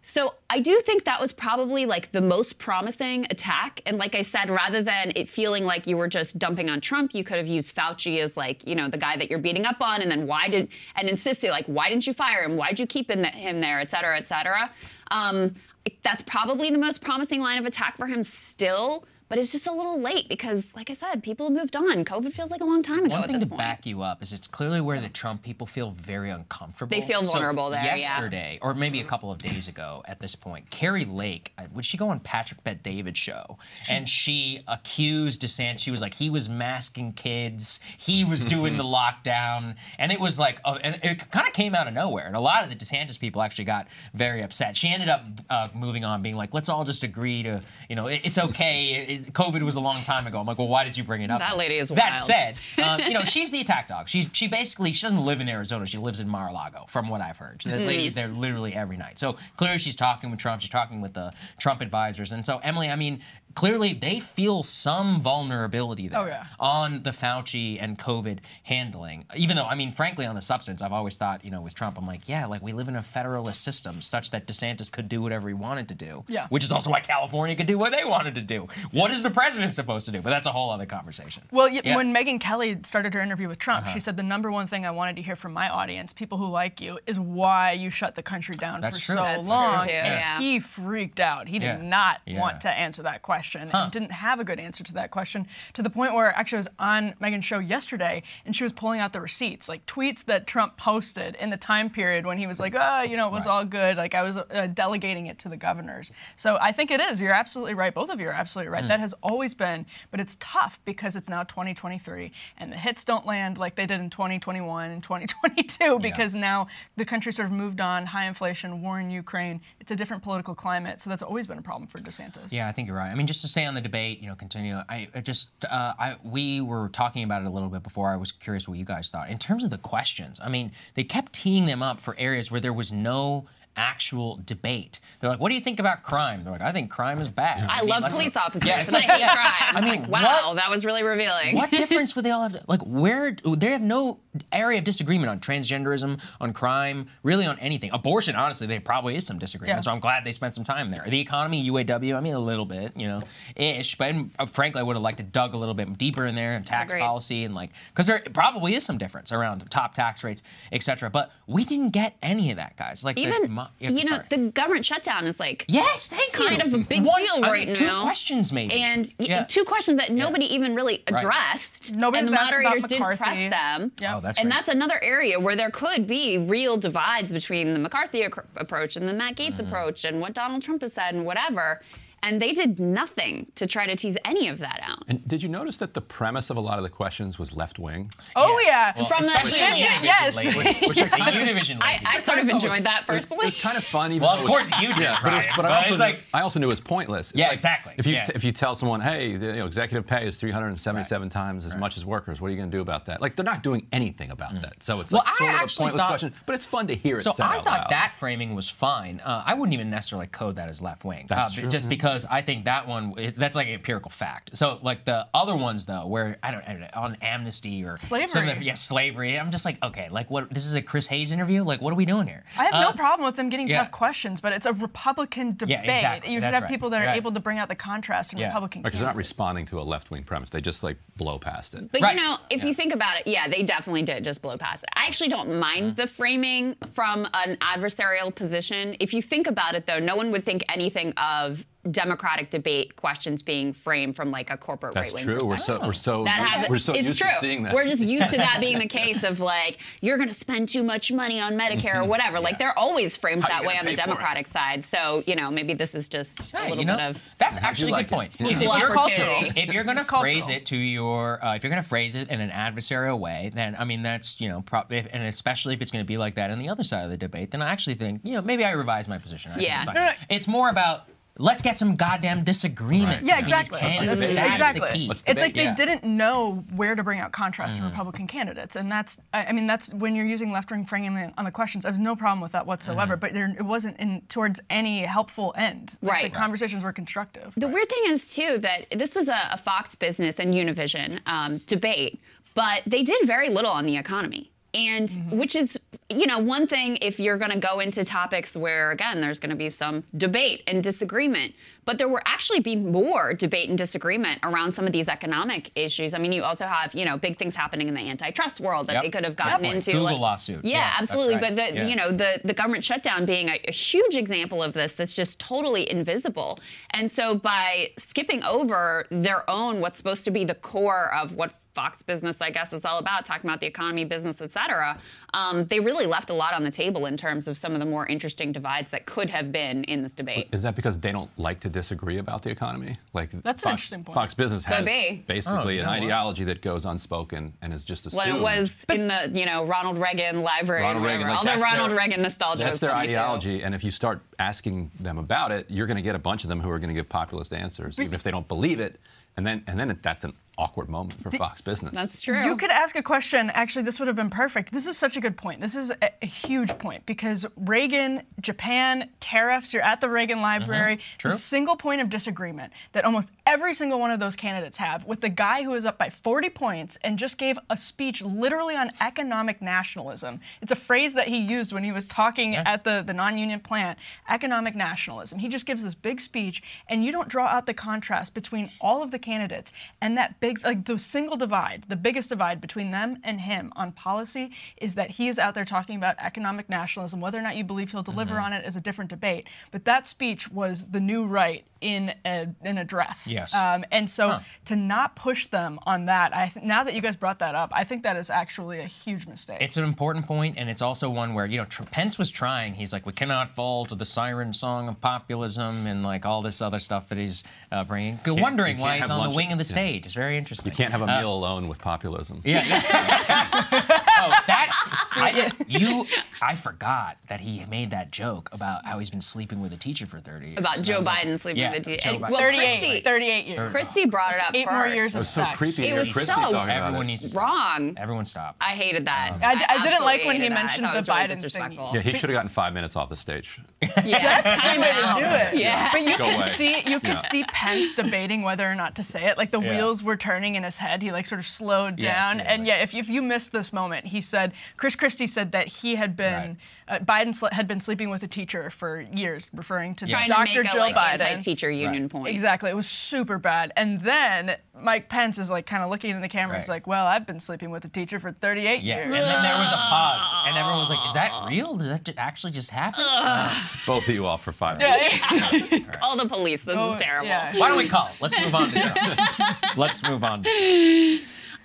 So I do think that was probably like the most promising attack. And like I said, rather than it feeling like you were just dumping on Trump, you could have used Fauci as like, you know, the guy that you're beating up on. And then why did, and insisted like, why didn't you fire him? Why'd you keep him, him there, et cetera, et cetera. Um, that's probably the most promising line of attack for him still. But it's just a little late because, like I said, people have moved on. COVID feels like a long time ago One at thing this to point. back you up is it's clearly where the Trump people feel very uncomfortable. They feel So vulnerable there, yeah. Yesterday, or maybe a couple of days ago at this point, Kari Lake, uh, would she go on Patrick Bet David's show? And she accused DeSantis, she was like, he was masking kids, he was doing the lockdown. And it was like, uh, and it kind of came out of nowhere. And a lot of the DeSantis people actually got very upset. She ended up uh, moving on, being like, let's all just agree to, you know, it- it's okay. It- it- COVID was a long time ago. I'm like, well, why did you bring it up? That lady is That said, um, you know, she's the attack dog. She's she basically she doesn't live in Arizona. She lives in Mar-a-Lago, from what I've heard. The Mm. lady's there literally every night. So clearly she's talking with Trump. She's talking with the Trump advisors. And so Emily, I mean, clearly they feel some vulnerability there Oh, yeah. on the Fauci and COVID handling. Even though, I mean, frankly, on the substance, I've always thought, you know, with Trump, I'm like, yeah, like we live in a federalist system such that DeSantis could do whatever he wanted to do. Yeah. Which is also why California could do what they wanted to do. What is the president supposed to do? But that's a whole other conversation. Well, y- Yeah. when Megyn Kelly started her interview with Trump, Uh-huh. she said the number one thing I wanted to hear from my audience, people who like you, is why you shut the country down That's for true. so That's true, long. too, and yeah. he freaked out. He did Yeah. not Yeah. want to answer that question Huh. and didn't have a good answer to that question to the point where actually I was on Megyn's show yesterday and she was pulling out the receipts, like tweets that Trump posted in the time period when he was like, ah, you know, it was all good. Like I was uh, delegating it to the governors. So I think it is. You're absolutely right. Both of you are absolutely right. Mm. That has always been, but it's tough because it's now 2023 and the hits don't land like they did in 2021 and 2022 because now the country sort of moved on, high inflation, war in Ukraine. It's a different political climate. So that's always been a problem for DeSantis. Yeah, I think you're right. I mean, just to stay on the debate, you know, continue. I I just, uh, I we were talking about it a little bit before. I was curious what you guys thought in terms of the questions. I mean, they kept teeing them up for areas where there was no actual debate. They're like, "What do you think about crime?" They're like, "I think crime is bad." I mean, love let's- police officers Yeah, and I hate crime. I mean, Like, wow, what- that was really revealing. what difference would they all have? To, like, where they have no area of disagreement on transgenderism, on crime, really on anything. Abortion, honestly, there probably is some disagreement. Yeah. So I'm glad they spent some time there. The economy, UAW, I mean, a little bit, you know, ish. But uh, frankly, I would have liked to dug a little bit deeper in there and tax Agreed. policy and like, because there probably is some difference around top tax rates, etc. But we didn't get any of that, guys. Like, the Even mo- yeah, you know, sorry. the government shutdown is like Yes, thank kind you. of a big One- deal I right think two now. questions maybe. And Yeah. two questions that nobody even really Right. addressed. Nobody's and the asked about moderators didn't McCarthy. press them. Yeah. Oh, that's and great. that's another area where there could be real divides between the McCarthy ac- approach and the Matt Gaetz Mm-hmm. approach and what Donald Trump has said and whatever. And they did nothing to try to tease any of that out. And did you notice that the premise of a lot of the questions was left wing? Oh, Yes. yeah. Well, From the especially Univision the Univision Yes. lady. Which- which I the kind of- Univision I. I sort of thought was- enjoyed that it was- personally. It was kind of fun, even Well, of it was- course you did, Yeah, but, it was, Ryan, but I also knew, like- I also knew it was pointless. It's Yeah, like, exactly, If you yeah. if you tell someone, hey, the, you know, executive pay is 377 times as much as workers, what are you going to do about that? Like they're not doing anything about that. So it's Well, like sort I of a pointless thought- question, but it's fun to hear it So I thought that framing was fine. Uh, I wouldn't even necessarily code that as left wing, That's uh, true. just because I think that one that's like an empirical fact. So like the other ones though, where I don't, I don't know, on amnesty or some of Slavery. the, yeah, slavery. I'm just like, okay, like what? This is a Chris Hayes interview. Like, what are we doing here? I have no Uh, problem with them getting yeah. tough questions, but it's a Republican debate. Yeah, exactly. You should That's have right. people that are Right. able to bring out the contrast in Yeah. Republican Because they're not responding to a left wing premise. They just like blow past it. But Right. you know, if you think about it, yeah, they definitely did just blow past it. I actually don't mind Mm-hmm. the framing from an adversarial position. If you think about it, though, no one would think anything of democratic debate questions being framed from like a corporate That's right-wing true. We're so we're so that used, has we're so it's used true. to seeing that. We're just used to that being the case of like you're going to spend too much money on Medicare or whatever. Like they're always framed How that way on the pay for it? Democratic side. So you know maybe this is just a little you know, bit of that's How'd actually a like good it? point. Yeah. If, you're opportunity. if you're going to It's phrase it to your, uh, if you're going to phrase it in an adversarial way, then I mean that's you know, pro- if, and especially if it's going to be like that on the other side of the debate, then I actually think you know maybe I revise my position. I think Yeah. it's, fine. No, no. it's more about let's get some goddamn disagreement. Right. Yeah, between these exactly. candidates. That is exactly. the key. Let's It's like they Yeah. didn't know where to bring out contrast in Republican candidates, and that's I I mean that's when you're using left-wing framing on the questions. I have no problem with that whatsoever, Mm-hmm. but there, it wasn't in towards any helpful end. Like, Right. the conversations were constructive. The weird thing is too that this was a, a Fox Business and Univision um, debate, but they did very little on the economy. And mm-hmm. which is, you know, one thing if you're going to go into topics where, again, there's going to be some debate and disagreement, but there will actually be more debate and disagreement around some of these economic issues. I mean, you also have, you know, big things happening in the antitrust world that Yep. they could have gotten point. into. Google like- lawsuit. Yeah, Yeah, absolutely. right. But the, Yeah. you know, the the government shutdown being a, a huge example of this that's just totally invisible. And so by skipping over their own what's supposed to be the core of what Fox Business, I guess, is all about, talking about the economy, business, et cetera. Um, they really left a lot on the table in terms of some of the more interesting divides that could have been in this debate. Is that because they don't like to disagree about the economy? Like That's an Fox, interesting point. Fox Business has be. basically Oh, an you what? ideology that goes unspoken and is just assumed. When it was in the, you know, Ronald Reagan library, Ronald Reagan, like, all the that's Ronald their- Reagan nostalgia. That's their funny, too. ideology, and if you start asking them about it, you're going to get a bunch of them who are going to give populist answers, even if they don't believe it. And then, and then it, that's an awkward moment for Fox Business. That's true. You could ask a question. Actually, this would have been perfect. This is such a good point. This is a, a huge point because Reagan, Japan, tariffs, you're at the Reagan Library. Mm-hmm. True. The single point of disagreement that almost every single one of those candidates have with the guy who is up by 40 points and just gave a speech literally on economic nationalism. It's a phrase that he used when he was talking at the, the non union plant economic nationalism. He just gives this big speech, and you don't draw out the contrast between all of the candidates and that big, like the single divide, the biggest divide between them and him on policy is that he is out there talking about economic nationalism. Whether or not you believe he'll deliver Mhm. on it is a different debate. But that speech was the new right in a, an address. Yes. Um, and so Huh. to not push them on that, I th- now that you guys brought that up, I think that is actually a huge mistake. It's an important point, and it's also one where you know Tr- Pence was trying. He's like, we cannot fall to the siren song of populism and like all this other stuff that he's uh, bringing. Can't- wondering why he's on the wing of the yeah. stage. It's very interesting. You can't have a Uh, meal alone with populism. Yeah. oh, that I you. I forgot that he made that joke about how he's been sleeping with a teacher for 30 years. About Joe Sounds like- Biden sleeping yeah, with a teacher. Joe And- Biden. well, 38, Christie, 38 years. Christie brought it up eight first. more years It was so creepy It was Christie so Everyone needs to stop. Wrong. Everyone stop. I hated that. Um, I d- I didn't like when he that. mentioned the it really Biden thing. disrespectful. Yeah, he should have gotten five minutes off the stage. Yeah, That's time the way to do it. Yeah. But you could see you could see Pence debating whether or not to say it. Like the wheels were turning in his head. He like sort of slowed down. yes, and yeah, if, if you missed this moment, he said Chris Christie said that he had been uh, Biden sl- had been sleeping with a teacher for years, referring to Trying Dr. to make a like, Biden. anti-teacher union point. Exactly. It was super bad. And then Mike Pence is like kind of looking in the camera. He's Right. like, "Well, I've been sleeping with a teacher for 38 Yeah, years." and then there was a pause, and everyone was like, "Is that real? Did that actually just happen?" Both of you off for five minutes. yeah. Call the police. This Oh, is terrible. yeah. Why don't we call? Let's move on to Trump. Let's move on.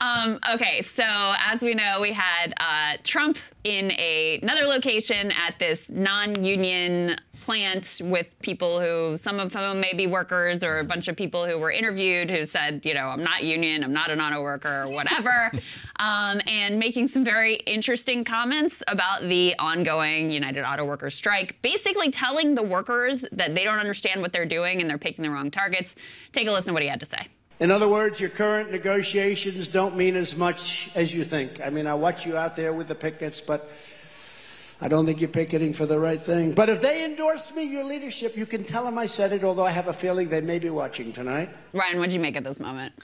Um, okay, so as we know, we had uh, Trump in a, another location at this non-union plant with people who, some of whom may be workers, or a bunch of people who were interviewed who said, you know, I'm not union, I'm not an auto worker, or whatever, um, and making some very interesting comments about the ongoing United Auto Workers strike, basically telling the workers that they don't understand what they're doing and they're picking the wrong targets. Take a listen to what he had to say. In other words, your current negotiations don't mean as much as you think. I mean, I watch you out there with the pickets, but I don't think you're picketing for the right thing. But if they endorse me, your leadership, you can tell them I said it, although I have a feeling they may be watching tonight. Ryan, what'd you make of this moment?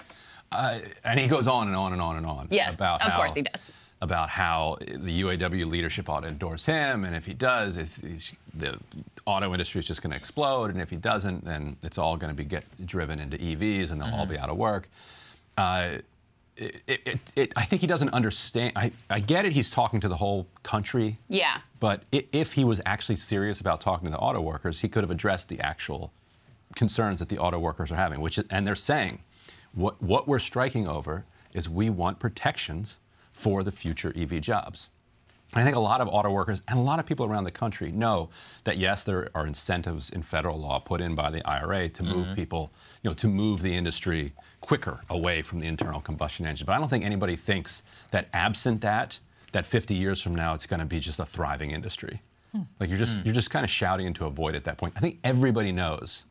Uh, and he goes on and on and on and on Yes, about of how, course he does. About how the UAW leadership ought to endorse him, and if he does, it's, it's, the auto industry is just going to explode, and if he doesn't, then it's all going to be get driven into EVs, and they'll all be out of work. Uh, it, it, it, I think he doesn't understand. I, I get it. He's talking to the whole country, Yeah. but if he was actually serious about talking to the auto workers, he could have addressed the actual concerns that the auto workers are having, which is, and they're saying what what we're striking over is we want protections for the future EV jobs. And I think a lot of auto workers and a lot of people around the country know that yes, there are incentives in federal law put in by the IRA to move Mhm. people, you know, to move the industry quicker away from the internal combustion engine. But I don't think anybody thinks that absent that, that 50 years from now it's going to be just a thriving industry. Like you're just Hmm. you're just kind of shouting into a void at that point. I think everybody knows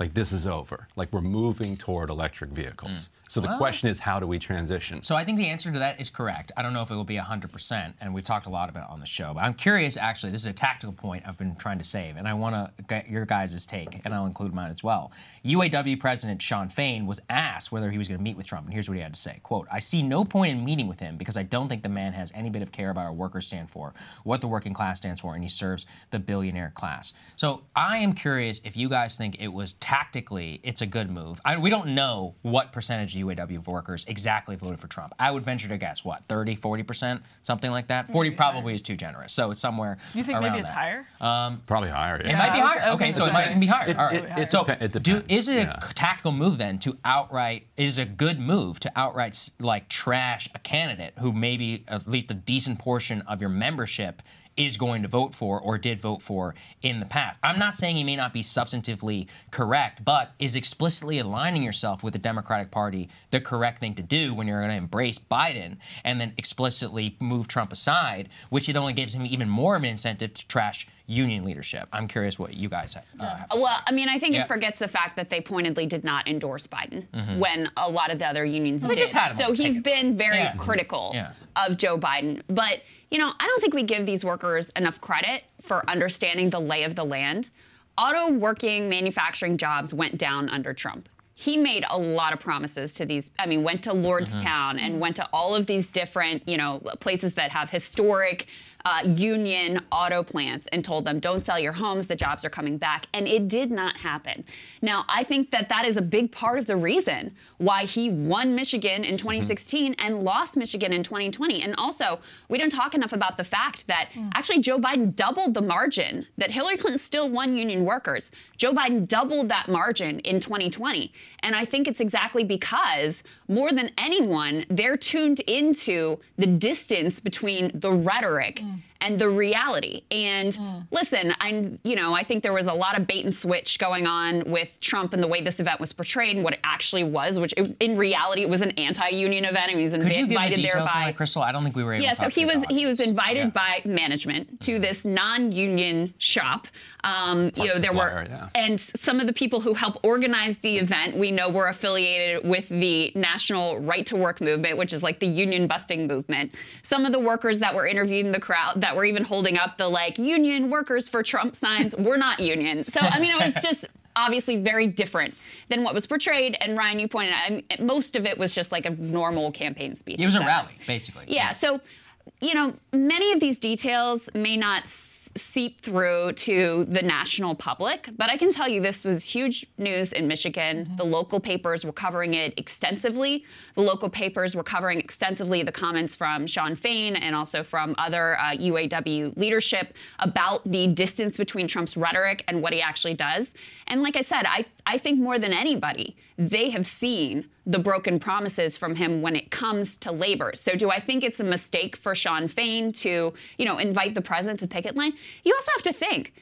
Like this is over. Like we're moving toward electric vehicles. So the Well- question is, how do we transition? So I think the answer to that is correct. I don't know if it will be 100%, and we've talked a lot about it on the show. But I'm curious, actually, this is a tactical point I've been trying to save, and I want to get your guys' take, and I'll include mine as well. UAW President Shawn Fain was asked whether he was going to meet with Trump, and here's what he had to say, quote, I see no point in meeting with him because I don't think the man has any bit of care about what workers stand for, what the working class stands for, and he serves the billionaire class. So I am curious if you guys think it was tactically, it's a good move. I, we don't know what percentage of UAW workers exactly voted for Trump. I would venture to guess, what, 30, 40%, something like that? 40 probably is too generous. So it's somewhere You think around maybe it's that. higher? Um, Probably higher. it Yeah. might be I was- higher. I okay, so it might be higher. It- All right. it- it so depe- it do, depends, is it yeah. a tactical move then to outright? Is a good move to outright like trash a candidate who maybe at least a decent portion of your membership is going to vote for or did vote for in the past. I'm not saying he may not be substantively correct, but is explicitly aligning yourself with the Democratic Party the correct thing to do when you're going to embrace Biden and then explicitly move Trump aside, which it only gives him even more of an incentive to trash union leadership. I'm curious what you guys have. Uh, have to say. Well, I mean, I think Yeah. it forgets the fact that they pointedly did not endorse Biden Mhm. when a lot of the other unions Well, they did. just had him so he's been very Yeah. critical Yeah. of Joe Biden. But, you know, I don't think we give these workers enough credit for understanding the lay of the land. Auto working manufacturing jobs went down under Trump. He made a lot of promises to these. I mean, went to Lordstown and went to all of these different, you know, places that have historic uh, union auto plants and told them, don't sell your homes, the jobs are coming back. And it did not happen. Now, I think that that is a big part of the reason why he won Michigan in 2016 and lost Michigan in 2020. And also, we don't talk enough about the fact that actually Joe Biden doubled the margin that Hillary Clinton still won union workers. Joe Biden doubled that margin in 2020. And I think it's exactly because more than anyone, they're tuned into the distance between the rhetoric mm. And the reality. And listen, I'm, you know, I think there was a lot of bait and switch going on with Trump and the way this event was portrayed and what it actually was, which it, in reality it was an anti-union event. I mean, he was Could you give the invited there details on by Krystal? I don't think we were able yeah, so he was he was invited by management to this non-union shop. Um, you know, there were yeah. and some of the people who helped organize the event we know were affiliated with the National Right to Work movement, which is like the union busting movement. Some of the workers that were interviewed in the crowd that were even holding up the like union workers for Trump signs were not union. So I mean, it was just obviously very different than what was portrayed. And Ryan, you pointed out I mean, most of it was just like a normal campaign speech. It was a rally, basically. yeah. So, you know, many of these details may not seep through to the national public, but I can tell you this was huge news in Michigan. The local papers were covering it extensively. The local papers were covering extensively the comments from Shawn Fain and also from other uh, UAW leadership about the distance between Trump's rhetoric and what he actually does. And like I said, I, I think more than anybody, they have seen the broken promises from him when it comes to labor. So do I think it's a mistake for Shawn Fain to, you know, invite the president to picket line? You also have to think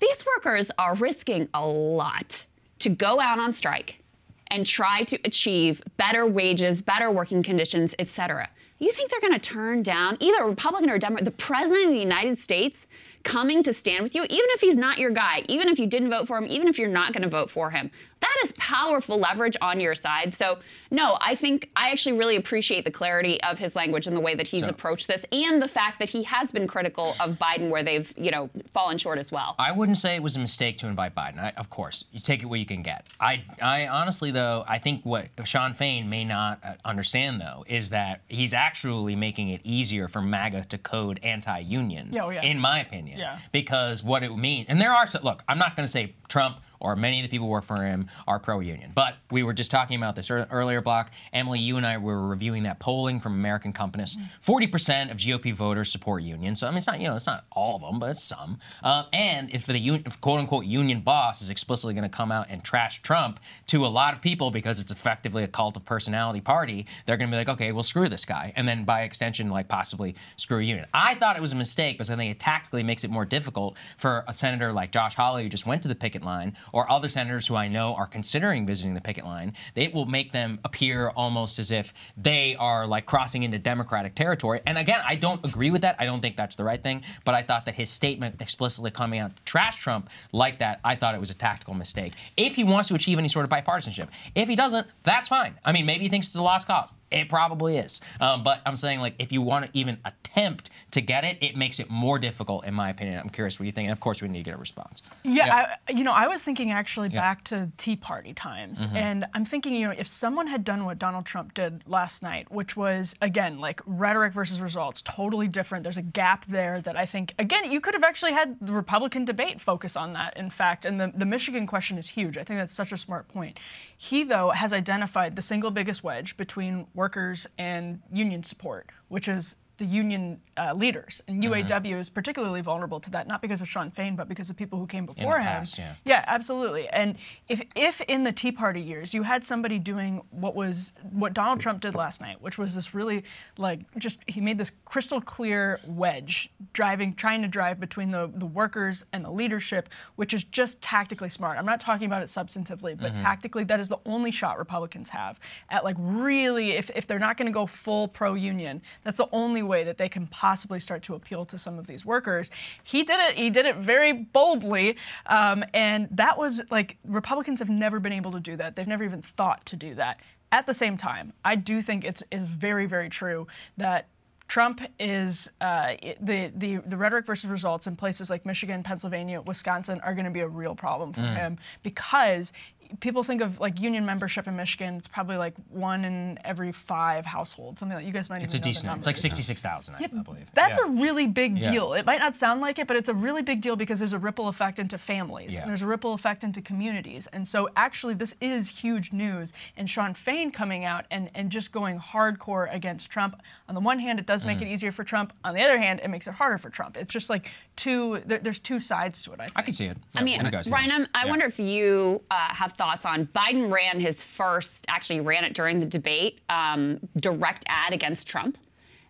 these workers are risking a lot to go out on strike and try to achieve better wages, better working conditions, et cetera. You think they're going to turn down either a Republican or a Democrat, the president of the United States coming to stand with you, even if he's not your guy, even if you didn't vote for him, even if you're not going to vote for him? That is powerful leverage on your side. So, no, I think I actually really appreciate the clarity of his language and the way that he's So- approached this and the fact that he has been critical of Biden where they've, you know, fallen short as well. I wouldn't say it was a mistake to invite Biden. I, of course, you take it what you can get. I, I honestly, though, I think what Shawn Fain may not uh, understand, though, is that he's actually making it easier for MAGA to code anti-union. Yeah, oh, yeah. In my opinion, Yeah. because what it would mean, and there are look, I'm not going to say Trump or many of the people who work for him are pro-union, but we were just talking about this earlier, Block. Emily, you and I were reviewing that polling from American Compass. Forty percent of GOP voters support unions. So I mean, it's not you know it's not all of them, but it's some. Uh, and if the un- if quote unquote union boss is explicitly going to come out and trash Trump to a lot of people because it's effectively a cult of personality party, they're going to be like, okay, well screw this guy, and then by extension, like possibly screw a union. I thought it was a mistake because I think it tactically makes makes it more difficult for a senator like Josh Hawley who just went to the picket line, or other senators who I know are considering visiting the picket line. It will make them appear almost as if they are like crossing into Democratic territory. And again, I don't agree with that. I don't think that's the right thing. But I thought that his statement explicitly coming out to trash Trump like that, I thought it was a tactical mistake. If he wants to achieve any sort of bipartisanship, if he doesn't, that's fine. I mean, maybe he thinks it's a lost cause. It probably is. Um, but I'm saying, like, if you want to even attempt to get it, it makes it more difficult, in my opinion. I'm curious what you think. And of course, we need to get a response. Yeah, I, you know, I was thinking actually Yeah. back to Tea Party times, Mhm. and I'm thinking, you know, if someone had done what Donald Trump did last night, which was again like rhetoric versus results, totally different. There's a gap there that I think, again, you could have actually had the Republican debate focus on that. In fact, and the the Michigan question is huge. I think that's such a smart point. He though has identified the single biggest wedge between workers and union support, which is the union uh, leaders. And. UAW is particularly vulnerable to that, not because of Shawn Fain, but because of people who came before him. past, yeah. Yeah, absolutely. And if if in the Tea Party years you had somebody doing what was what Donald Trump did last night, which was this really like just he made this crystal clear wedge driving trying to drive between the the workers and the leadership, which is just tactically smart. I'm not talking about it substantively, but Mhm. tactically that is the only shot Republicans have at like really if if they're not going to go full pro union, that's the only way that they can possibly start to appeal to some of these workers. He did it. He did it very boldly, um, and that was like Republicans have never been able to do that. They've never even thought to do that. At the same time, I do think it's, it's very, very true that Trump is uh, the, the the rhetoric versus results in places like Michigan, Pennsylvania, Wisconsin are going to be a real problem for Mm. him because people think of like union membership in Michigan. It's probably like one in every five households, something like you guys might It's a even know decent. It's like numbers. 66,000, I, Yeah, I believe. That's Yeah. a really big Yeah. deal. It might not sound like it, but it's a really big deal because there's a ripple effect into families Yeah. and there's a ripple effect into communities. And so actually this is huge news. And Shawn Fain coming out and, and just going hardcore against Trump. On the one hand, it does make Mhm. it easier for Trump. On the other hand, it makes it harder for Trump. It's just like two, there, there's two sides to it, I think. I can see it. I mean, Ryan, I'm, I wonder if you uh, have thoughts on. Biden ran his first, actually ran it during the debate, um, direct ad against Trump,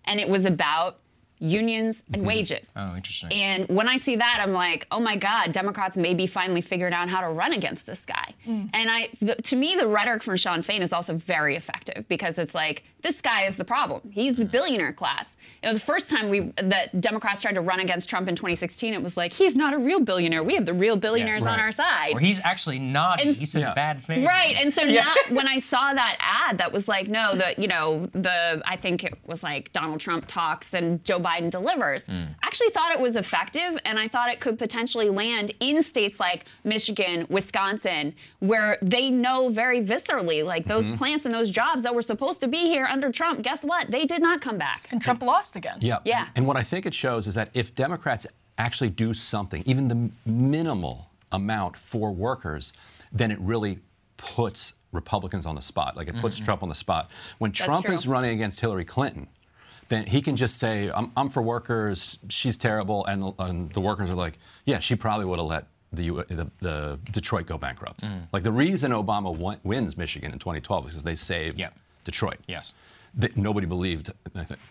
and it was about unions and wages. Oh, interesting. And when I see that, I'm like, oh my God, Democrats maybe finally figured out how to run against this guy. Mm. And I, the, to me, the rhetoric from Shawn Fain is also very effective because it's like this guy is the problem. He's the billionaire class. You know, the first time we that Democrats tried to run against Trump in 2016, it was like he's not a real billionaire. We have the real billionaires on Right. our side. Or he's actually naughty. And- he says Yeah. bad things. Right, and so Yeah. now when I saw that ad, that was like, no, the you know the I think it was like Donald Trump talks and Joe Biden delivers. Hmm. I actually thought it was effective, and I thought it could potentially land in states like Michigan, Wisconsin, where they know very viscerally, like those Mhm. plants and those jobs that were supposed to be here under Trump. Guess what? They did not come back. And Trump lost again. Yeah. Yeah. And what I think it shows is that if Democrats actually do something, even the minimal amount for workers, then it really puts Republicans on the spot. Like it puts Mhm. Trump on the spot. When That's Trump true. is running against Hillary Clinton, then he can just say, I'm, I'm for workers, she's terrible. And, and the workers are like, yeah, she probably would have let the, the, the Detroit go bankrupt. Mm. Like the reason Obama won, wins Michigan in 2012 is because they saved Detroit. Yes. That nobody believed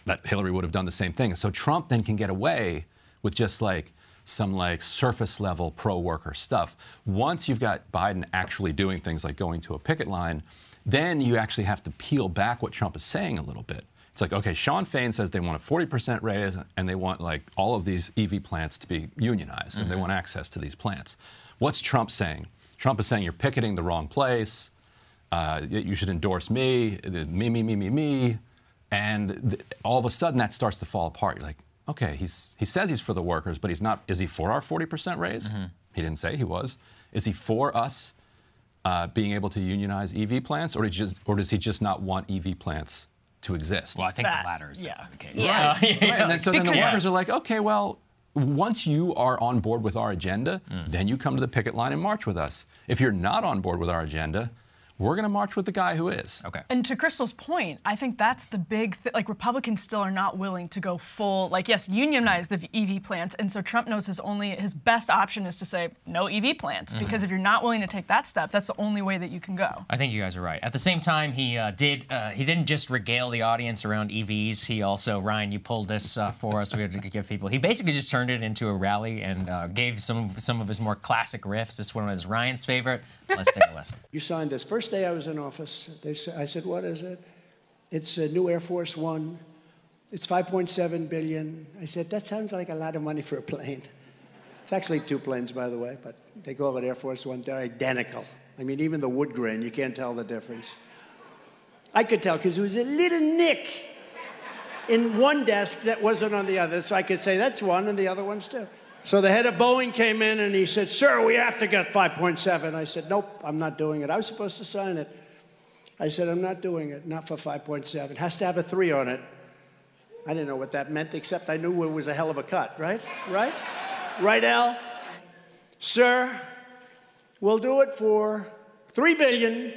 that Hillary would have done the same thing. So Trump then can get away with just like some like surface level pro worker stuff. Once you've got Biden actually doing things like going to a picket line, then you actually have to peel back what Trump is saying a little bit. It's like, okay, Shawn Fain says they want a 40% raise and they want like all of these EV plants to be unionized and they Mhm. want access to these plants. What's Trump saying? Trump is saying you're picketing the wrong place. Uh, you should endorse me, uh, me, me, me, me, me. And th- all of a sudden that starts to fall apart. You're like, okay, he's, he says he's for the workers, but he's not. Is he for our 40% raise? He didn't say he was. Is he for us uh, being able to unionize EV plants, or, just, or does he just not want EV plants to exist? Well, I think the latter is definitely the case. Yeah. Yeah. Right, And then so then the Because- workers are like, okay, well, once you are on board with our agenda, mm. then you come to the picket line and march with us. If you're not on board with our agenda, we're going to march with the guy who is. Okay. And to Krystal's point, I think that's the big th- like Republicans still are not willing to go full like yes, unionize the EV plants, and so Trump knows his only his best option is to say no EV plants Mhm. because if you're not willing to take that step, that's the only way that you can go. I think you guys are right. At the same time, he uh, did. Uh, he didn't just regale the audience around EVs. He also, Ryan, you pulled this uh, for us. We had to give people. He basically just turned it into a rally and uh, gave some some of his more classic riffs. This one was Ryan's favorite. Let's take a listen. You signed this. First day I was in office, they sa- I said, what is it? It's a new Air Force One. It's 5.7 billion. I said, that sounds like a lot of money for a plane. It's actually two planes, by the way, but they call it Air Force One. They're identical. I mean, even the wood grain, you can't tell the difference. I could tell because there was a little nick in one desk that wasn't on the other. So I could say, that's one, and the other one's two. So the head of Boeing came in and he said, Sir, we have to get 5.7. I said, Nope, I'm not doing it. I was supposed to sign it. I said, I'm not doing it, not for 5.7. It has to have a three on it. I didn't know what that meant, except I knew it was a hell of a cut, right? Right? Right, Al? Sir, we'll do it for three billion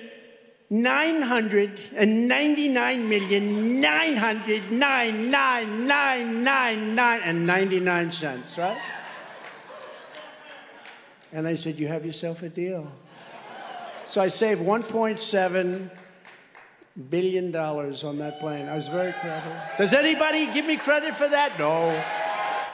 nine hundred and ninety-nine million nine hundred nine nine nine nine nine and ninety-nine cents, right? And I said, You have yourself a deal. So I saved 1.7 billion dollars on that plane. I was very it. Does anybody give me credit for that? No.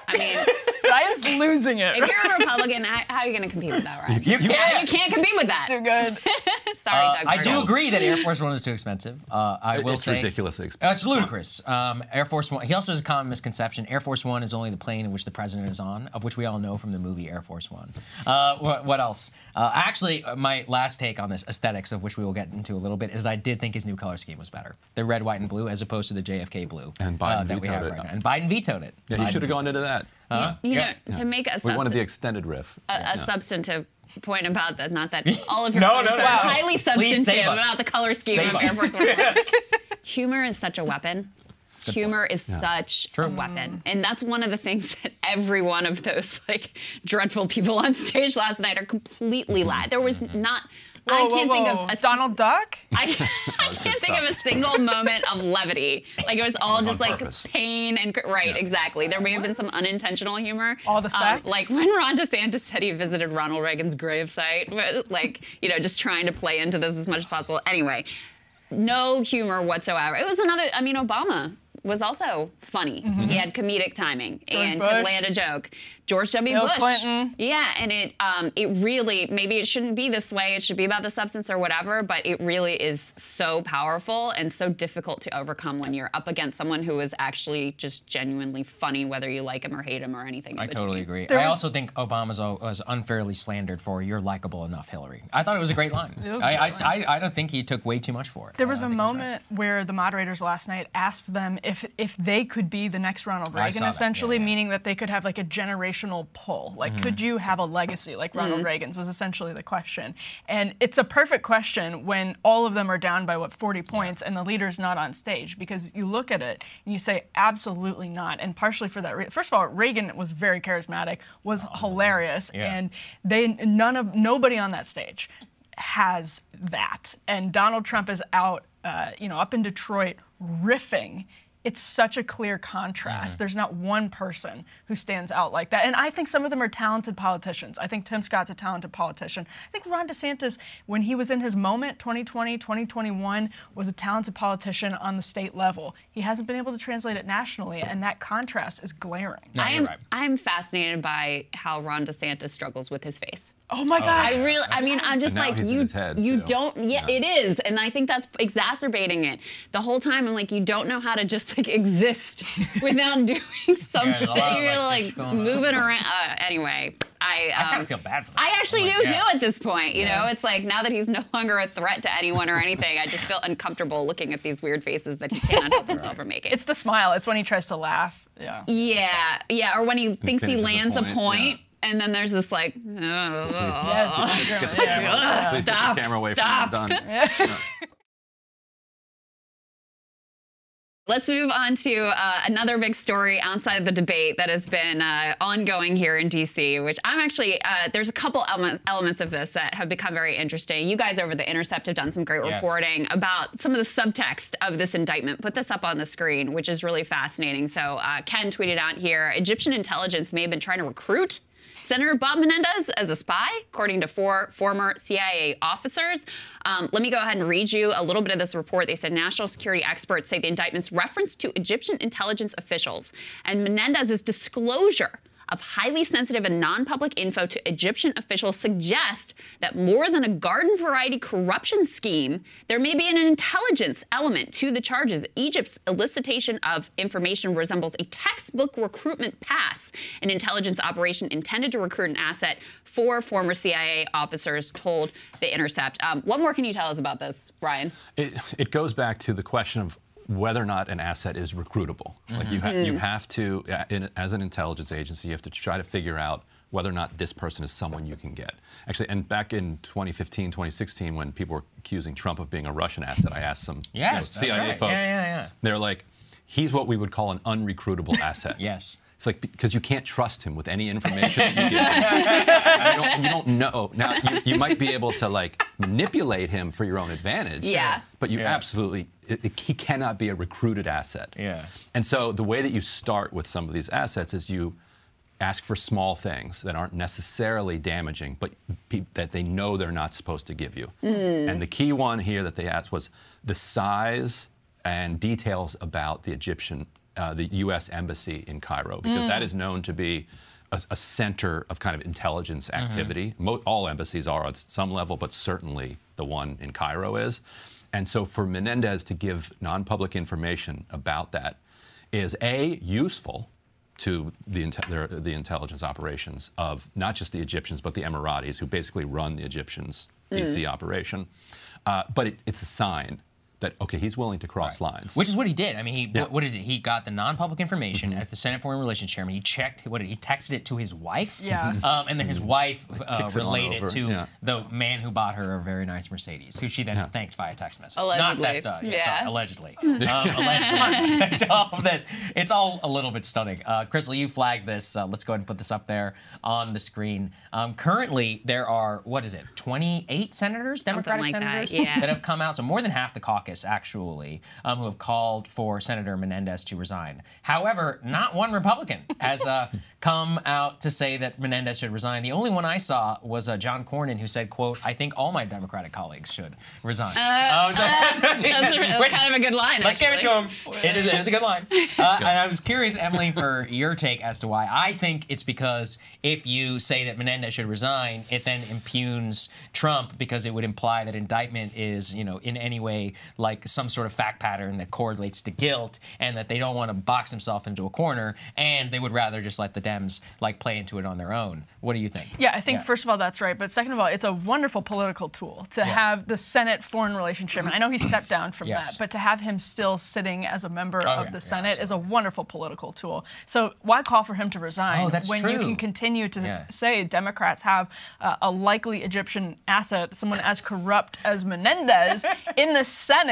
I mean, Ryan's losing it. if you're a Republican, how, how are you going to compete with that, Ryan? You Yeah, can't. you can't compete with that. It's Too good. Sorry, Uh, Doug. I do agree that Air Force One is too expensive. Uh, I will it's say ridiculously Uh, expensive. it's ludicrous. Um, Air Force One. He also has a common misconception. Air Force One is only the plane in which the president is on, of which we all know from the movie Air Force One. Uh, what, what else? Uh, actually, uh, my last take on this aesthetics, of which we will get into a little bit, is I did think his new color scheme was better. The red, white, and blue, as opposed to the JFK blue. And Biden uh, that we vetoed have it. right now. And Biden vetoed it. Yeah, he should have gone into that. Huh? You Yeah. know, to make a We wanted the extended riff. a, a Yeah. substantive point about that. Not that all of your No, no, comments no, are no. highly substantive about the color scheme Save of Air. Force One. Humor is such a weapon. Humor is Yeah. such a weapon, and that's one of the things that every one of those like dreadful people on stage last night are completely lied. There was not. I can't whoa, think of a Donald Duck. I, I can't think of a single moment of levity. Like it was all just like purpose. pain and cr- right, exactly. There may have been some unintentional humor. All the Um, sex? like when Ron DeSantis said he visited Ronald Reagan's gravesite, but, like you know, just trying to play into this as much as possible. Anyway, no humor whatsoever. It was another. I mean, Obama was also funny. Mhm. He had comedic timing George and Bush. could land a joke. George W. Bill Bush. Clinton. Yeah, and it um, it really maybe it shouldn't be this way. It should be about the substance or whatever, but it really is so powerful and so difficult to overcome when you're up against someone who is actually just genuinely funny, whether you like him or hate him or anything. in I totally agree. There I was- also think Obama's al- was unfairly slandered for "You're likable enough, Hillary." I thought it was a great line. It was a I, good I s- I- I don't think he took way too much for it. There was a moment where the moderators last night asked them if if they could be the next Ronald Reagan, saw that, yeah, essentially, meaning that they could have like a generational pull. Like, Mhm. could you have a legacy like Ronald Mhm. Reagan's? Was essentially the question, and it's a perfect question when all of them are down by what 40 points and the leader's not on stage because you look at it and you say absolutely not, and partially for that. Re- First of all, Reagan was very charismatic, was hilarious, Yeah. and they none of nobody on that stage has that. And Donald Trump is out, uh, you know, up in Detroit riffing. It's such a clear contrast. Mm. There's not one person who stands out like that. And I think some of them are talented politicians. I think Tim Scott's a talented politician. I think Ron DeSantis, when he was in his moment, 2020, 2021, was a talented politician on the state level. He hasn't been able to translate it nationally, and that contrast is glaring. I am I'm fascinated by how Ron DeSantis struggles with his face. Oh my gosh. I really, I mean, I'm just like you. head, you too. don't. Yeah, it is, and I think that's exacerbating it. The whole time, I'm like, you don't know how to just like exist without doing something. a lot of, You're like, like moving around. Uh, anyway, I. I Um, kind of feel bad for them. I actually I'm do yeah. too at this point. You Yeah. know, it's like now that he's no longer a threat to anyone or anything, I just feel uncomfortable looking at these weird faces that he cannot help himself from making. It's the smile. It's when he tries to laugh. Yeah. Yeah, yeah, or when he thinks he finishes a lands a point, point, and then there's this like, Yes, oh, Get camera- Please get the stop, camera away from stop. him. Done. Let's move on to uh, another big story outside of the debate that has been uh, ongoing here in DC, which I'm actually, uh, there's a couple ele- elements of this that have become very interesting. You guys over The Intercept have done some great Yes. reporting about some of the subtext of this indictment. Put this up on the screen, which is really fascinating. So uh, Ken tweeted out here Egyptian intelligence may have been trying to recruit Senator Bob Menendez as a spy, according to four former CIA officers. Um, let me go ahead and read you a little bit of this report. They said national security experts say the indictment's reference to Egyptian intelligence officials and Menendez's disclosure of highly sensitive and non-public info to Egyptian officials suggest that more than a garden variety corruption scheme, there may be an intelligence element to the charges. Egypt's elicitation of information resembles a textbook recruitment pass, an intelligence operation intended to recruit an asset. Four former CIA officers told The Intercept. Um, what more can you tell us about this, Ryan? It, it goes back to the question of whether or not an asset is recruitable. Like you, ha- you Mm. have to, in, as an intelligence agency, you have to try to figure out whether or not this person is someone you can get. Actually, and back in 2015, 2016, when people were accusing Trump of being a Russian asset, I asked some you know, Yes, that's CIA right. folks. Yeah, yeah, yeah. They're like, he's what we would call an unrecruitable asset. yes. It's like because you can't trust him with any information that you give him. you, don't, you don't know. Now you, you might be able to like manipulate him for your own advantage. Yeah. But you Yeah. absolutely it, it- he cannot be a recruited asset. Yeah. And so the way that you start with some of these assets is you ask for small things that aren't necessarily damaging, but pe- that they know they're not supposed to give you. Mm. And the key one here that they asked was the size and details about the Egyptian, uh, the U.S. embassy in Cairo, because Mm. that is known to be a, a center of kind of intelligence activity. Mo- all embassies are on some level, but certainly the one in Cairo is. And so for Menendez to give non-public information about that is a useful to the, the intelligence operations of not just the Egyptians but the Emiratis, who basically run the Egyptians DC Mm. operation. Uh, but it, it's a sign that okay, he's willing to cross lines. Which is what he did. I mean, he Yeah. Mm-hmm. what, what is it? He got the non-public information as the Senate Foreign Relations Chairman. He checked what did he texted it to his wife. Yeah. Um, and then his wife uh, Kicks it on relayed it over, to yeah. the man who bought her a very nice Mercedes, who she then thanked via text message. Allegedly. Not that, uh, yeah, Yeah. sorry, allegedly. um, allegedly. all of this, it's all a little bit stunning. Uh, Krystal, you flagged this. Uh, let's go ahead and put this up there on the screen. Um, currently, there are what is it? 28 senators, Democratic like that, senators, yeah. that have come out. So more than half the caucus, actually, um, who have called for Senator Menendez to resign. However, not one Republican has uh, come out to say that Menendez should resign. The only one I saw was uh, John Cornyn, who said, "quote I think all my Democratic colleagues should resign." Uh, Um, so- uh, that's a- that's Which- kind of a good line. Let's give it to him. actually. It is, it is a good line. Uh, and I was curious, Emily, for your take as to why. I think it's because if you say that Menendez should resign, it then impugns Trump because it would imply that indictment is, you know, in any way like some sort of fact pattern that correlates to guilt, and that they don't want to box themselves into a corner, and they would rather just let the Dems like play into it on their own. What do you think? Yeah, I think first of all that's right, but second of all, it's a wonderful political tool to Yeah. have the Senate Foreign Relations Chairman. I know he stepped down from Yes. that, but to have him still sitting as a member Oh, of yeah, the yeah, Senate is a wonderful political tool. So why call for him to resign Oh, when you can continue to Yeah. say Democrats have uh, a likely Egyptian asset, someone as corrupt as Menendez in the Senate?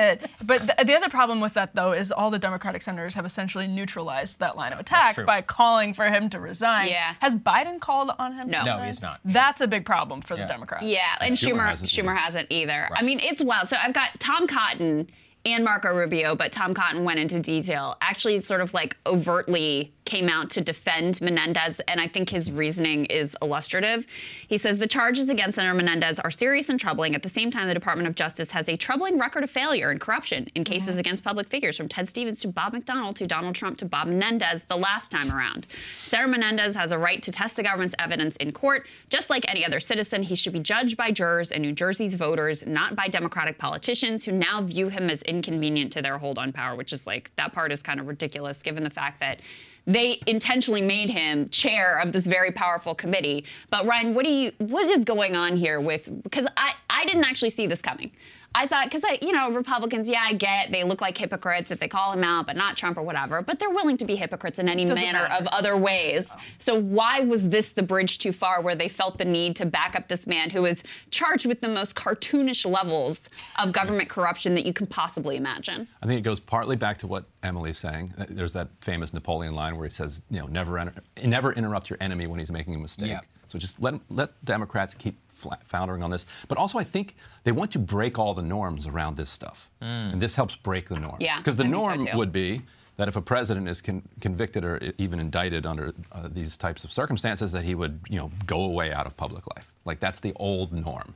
But th- the other problem with that though is all the Democratic senators have essentially neutralized that line of attack by calling for him to resign. Yeah. Has Biden called on him? to No. No, he's not. That's a big problem for the Democrats. Yeah, and, Schumer Schumer hasn't Schumer either. hasn't either. I mean, it's wild. So I've got Tom Cotton and Marco Rubio, but Tom Cotton went into detail. Actually, sort of like overtly came out to defend Menendez, and I think his reasoning is illustrative. He says the charges against Senator Menendez are serious and troubling. At the same time, the Department of Justice has a troubling record of failure and corruption in mm-hmm. cases against public figures, from Ted Stevens to Bob McDonnell to Donald Trump to Bob Menendez the last time around. Senator Menendez has a right to test the government's evidence in court. Just like any other citizen, he should be judged by jurors and New Jersey's voters, not by Democratic politicians who now view him as inconvenient to their hold on power, which is like, that part is kind of ridiculous given the fact that they intentionally made him chair of this very powerful committee. But Ryan, what do you what is going on here with because I, I didn't actually see this coming. I thought, because I, you know, Republicans, yeah, I get they look like hypocrites if they call him out, but not Trump or whatever. But they're willing to be hypocrites in any Doesn't manner matter. of other ways. Oh. So why was this the bridge too far where they felt the need to back up this man who is charged with the most cartoonish levels of government corruption that you can possibly imagine? I think it goes partly back to what Emily's saying. There's that famous Napoleon line where he says, you know, never, enter, never interrupt your enemy when he's making a mistake. Yeah. So just let let Democrats keep foundering on this. But also, I think they want to break all the norms around this stuff, and this helps break the norm. Yeah, because the I think so norm would be that if a president is con- convicted or even indicted under uh, these types of circumstances, that he would, you know, go away out of public life. Like that's the old norm.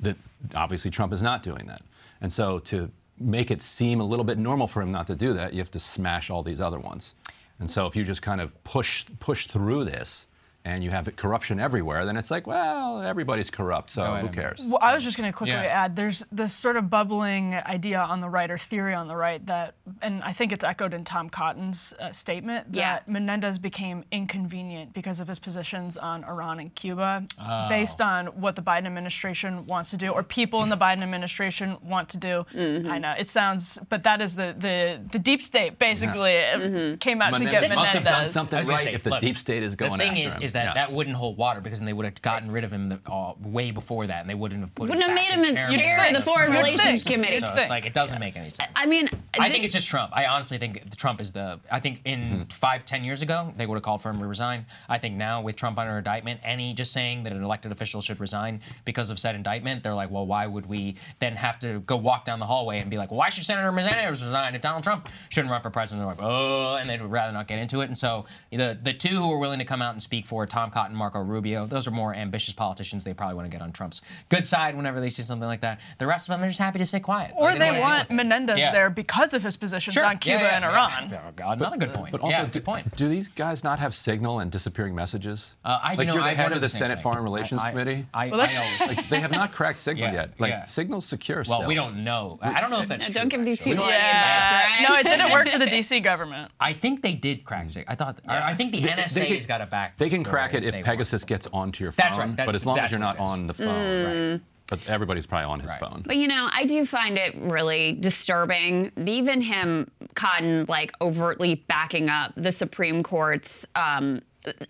That obviously Trump is not doing that, and so to make it seem a little bit normal for him not to do that, you have to smash all these other ones. And so if you just kind of push push through this. And you have corruption everywhere, then it's like, well, everybody's corrupt, so who cares? Well, I was just going to quickly Yeah. add there's this sort of bubbling idea on the right or theory on the right that, and I think it's echoed in Tom Cotton's uh, statement, that Yeah. Menendez became inconvenient because of his positions on Iran and Cuba, Oh. based on what the Biden administration wants to do or people in the Biden administration want to do. Mm-hmm. I know it sounds, but that is the, the, the deep state basically uh, Mm-hmm. came out to get Menendez must have done something I was gonna right say, if the look, deep state is going The thing after is, him. is that Yeah. that wouldn't hold water because then they would have gotten rid of him the, uh, way before that, and they wouldn't have put Wouldn't him have back made him a chair of the Foreign Relations. Committee. So it's like it doesn't make any sense. I mean, I this- think it's just Trump. I honestly think Trump is the. I think in five, ten years ago, they would have called for him to resign. I think now, with Trump under indictment, any just saying that an elected official should resign because of said indictment, they're like, well, why would we then have to go walk down the hallway and be like, well, why should Senator Menendez resign if Donald Trump shouldn't run for president? They're like, oh, and they'd rather not get into it. And so the the two who are willing to come out and speak for Tom Cotton, Marco Rubio, those are more ambitious politicians. They probably want to get on Trump's good side whenever they see something like that. The rest of them, they're just happy to stay quiet. Or Like, they don't wanna want. Menendez Yeah. there because of his positions Sure. on Cuba yeah, and yeah. Iran. Oh, God, another good point. But also, yeah, do, good point. do these guys not have signal and disappearing messages? Uh, I- you know, you're the I head of the the Senate thing. Foreign Relations I- I- Committee. I- Well, I always- like, they have not cracked Signal Yeah, yet. Like yeah. Signal's secure Well, still. we don't know. I don't know if that's No, true. don't give these people any don't- advice, no, it didn't work for the DC government. I think they did crack Sig. I thought. I I think the NSA's got it back. They can door crack it they if want. Pegasus gets onto your phone. That's right. That- but as long as you're not on the phone, Mm. right? But everybody's probably on his phone. But you know, I do find it really disturbing. Even him, Cotton, like overtly backing up the Supreme Court's. Um,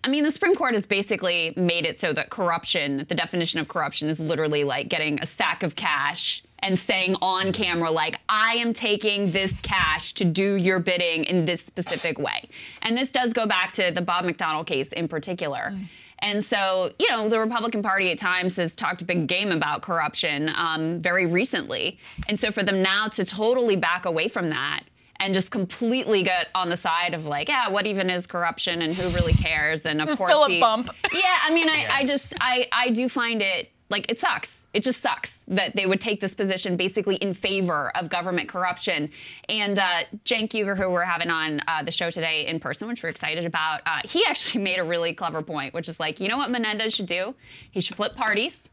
I mean, the Supreme Court has basically made it so that corruption, the definition of corruption, is literally like getting a sack of cash and saying on camera, like, I am taking this cash to do your bidding in this specific way. And this does go back to the Bob McDonnell case in particular. And so, you know, the Republican Party at times has talked a big game about corruption um, very recently. And so for them now to totally back away from that and just completely get on the side of like, yeah, what even is corruption and who really cares? And of course, Philip the- Bump. Yeah, I mean, I, I just, I, I do find it like it sucks. It just sucks that they would take this position basically in favor of government corruption. And uh, Cenk Uygur, who we're having on uh, the show today in person, which we're excited about, uh, he actually made a really clever point, which is like, you know what Menendez should do? He should flip parties.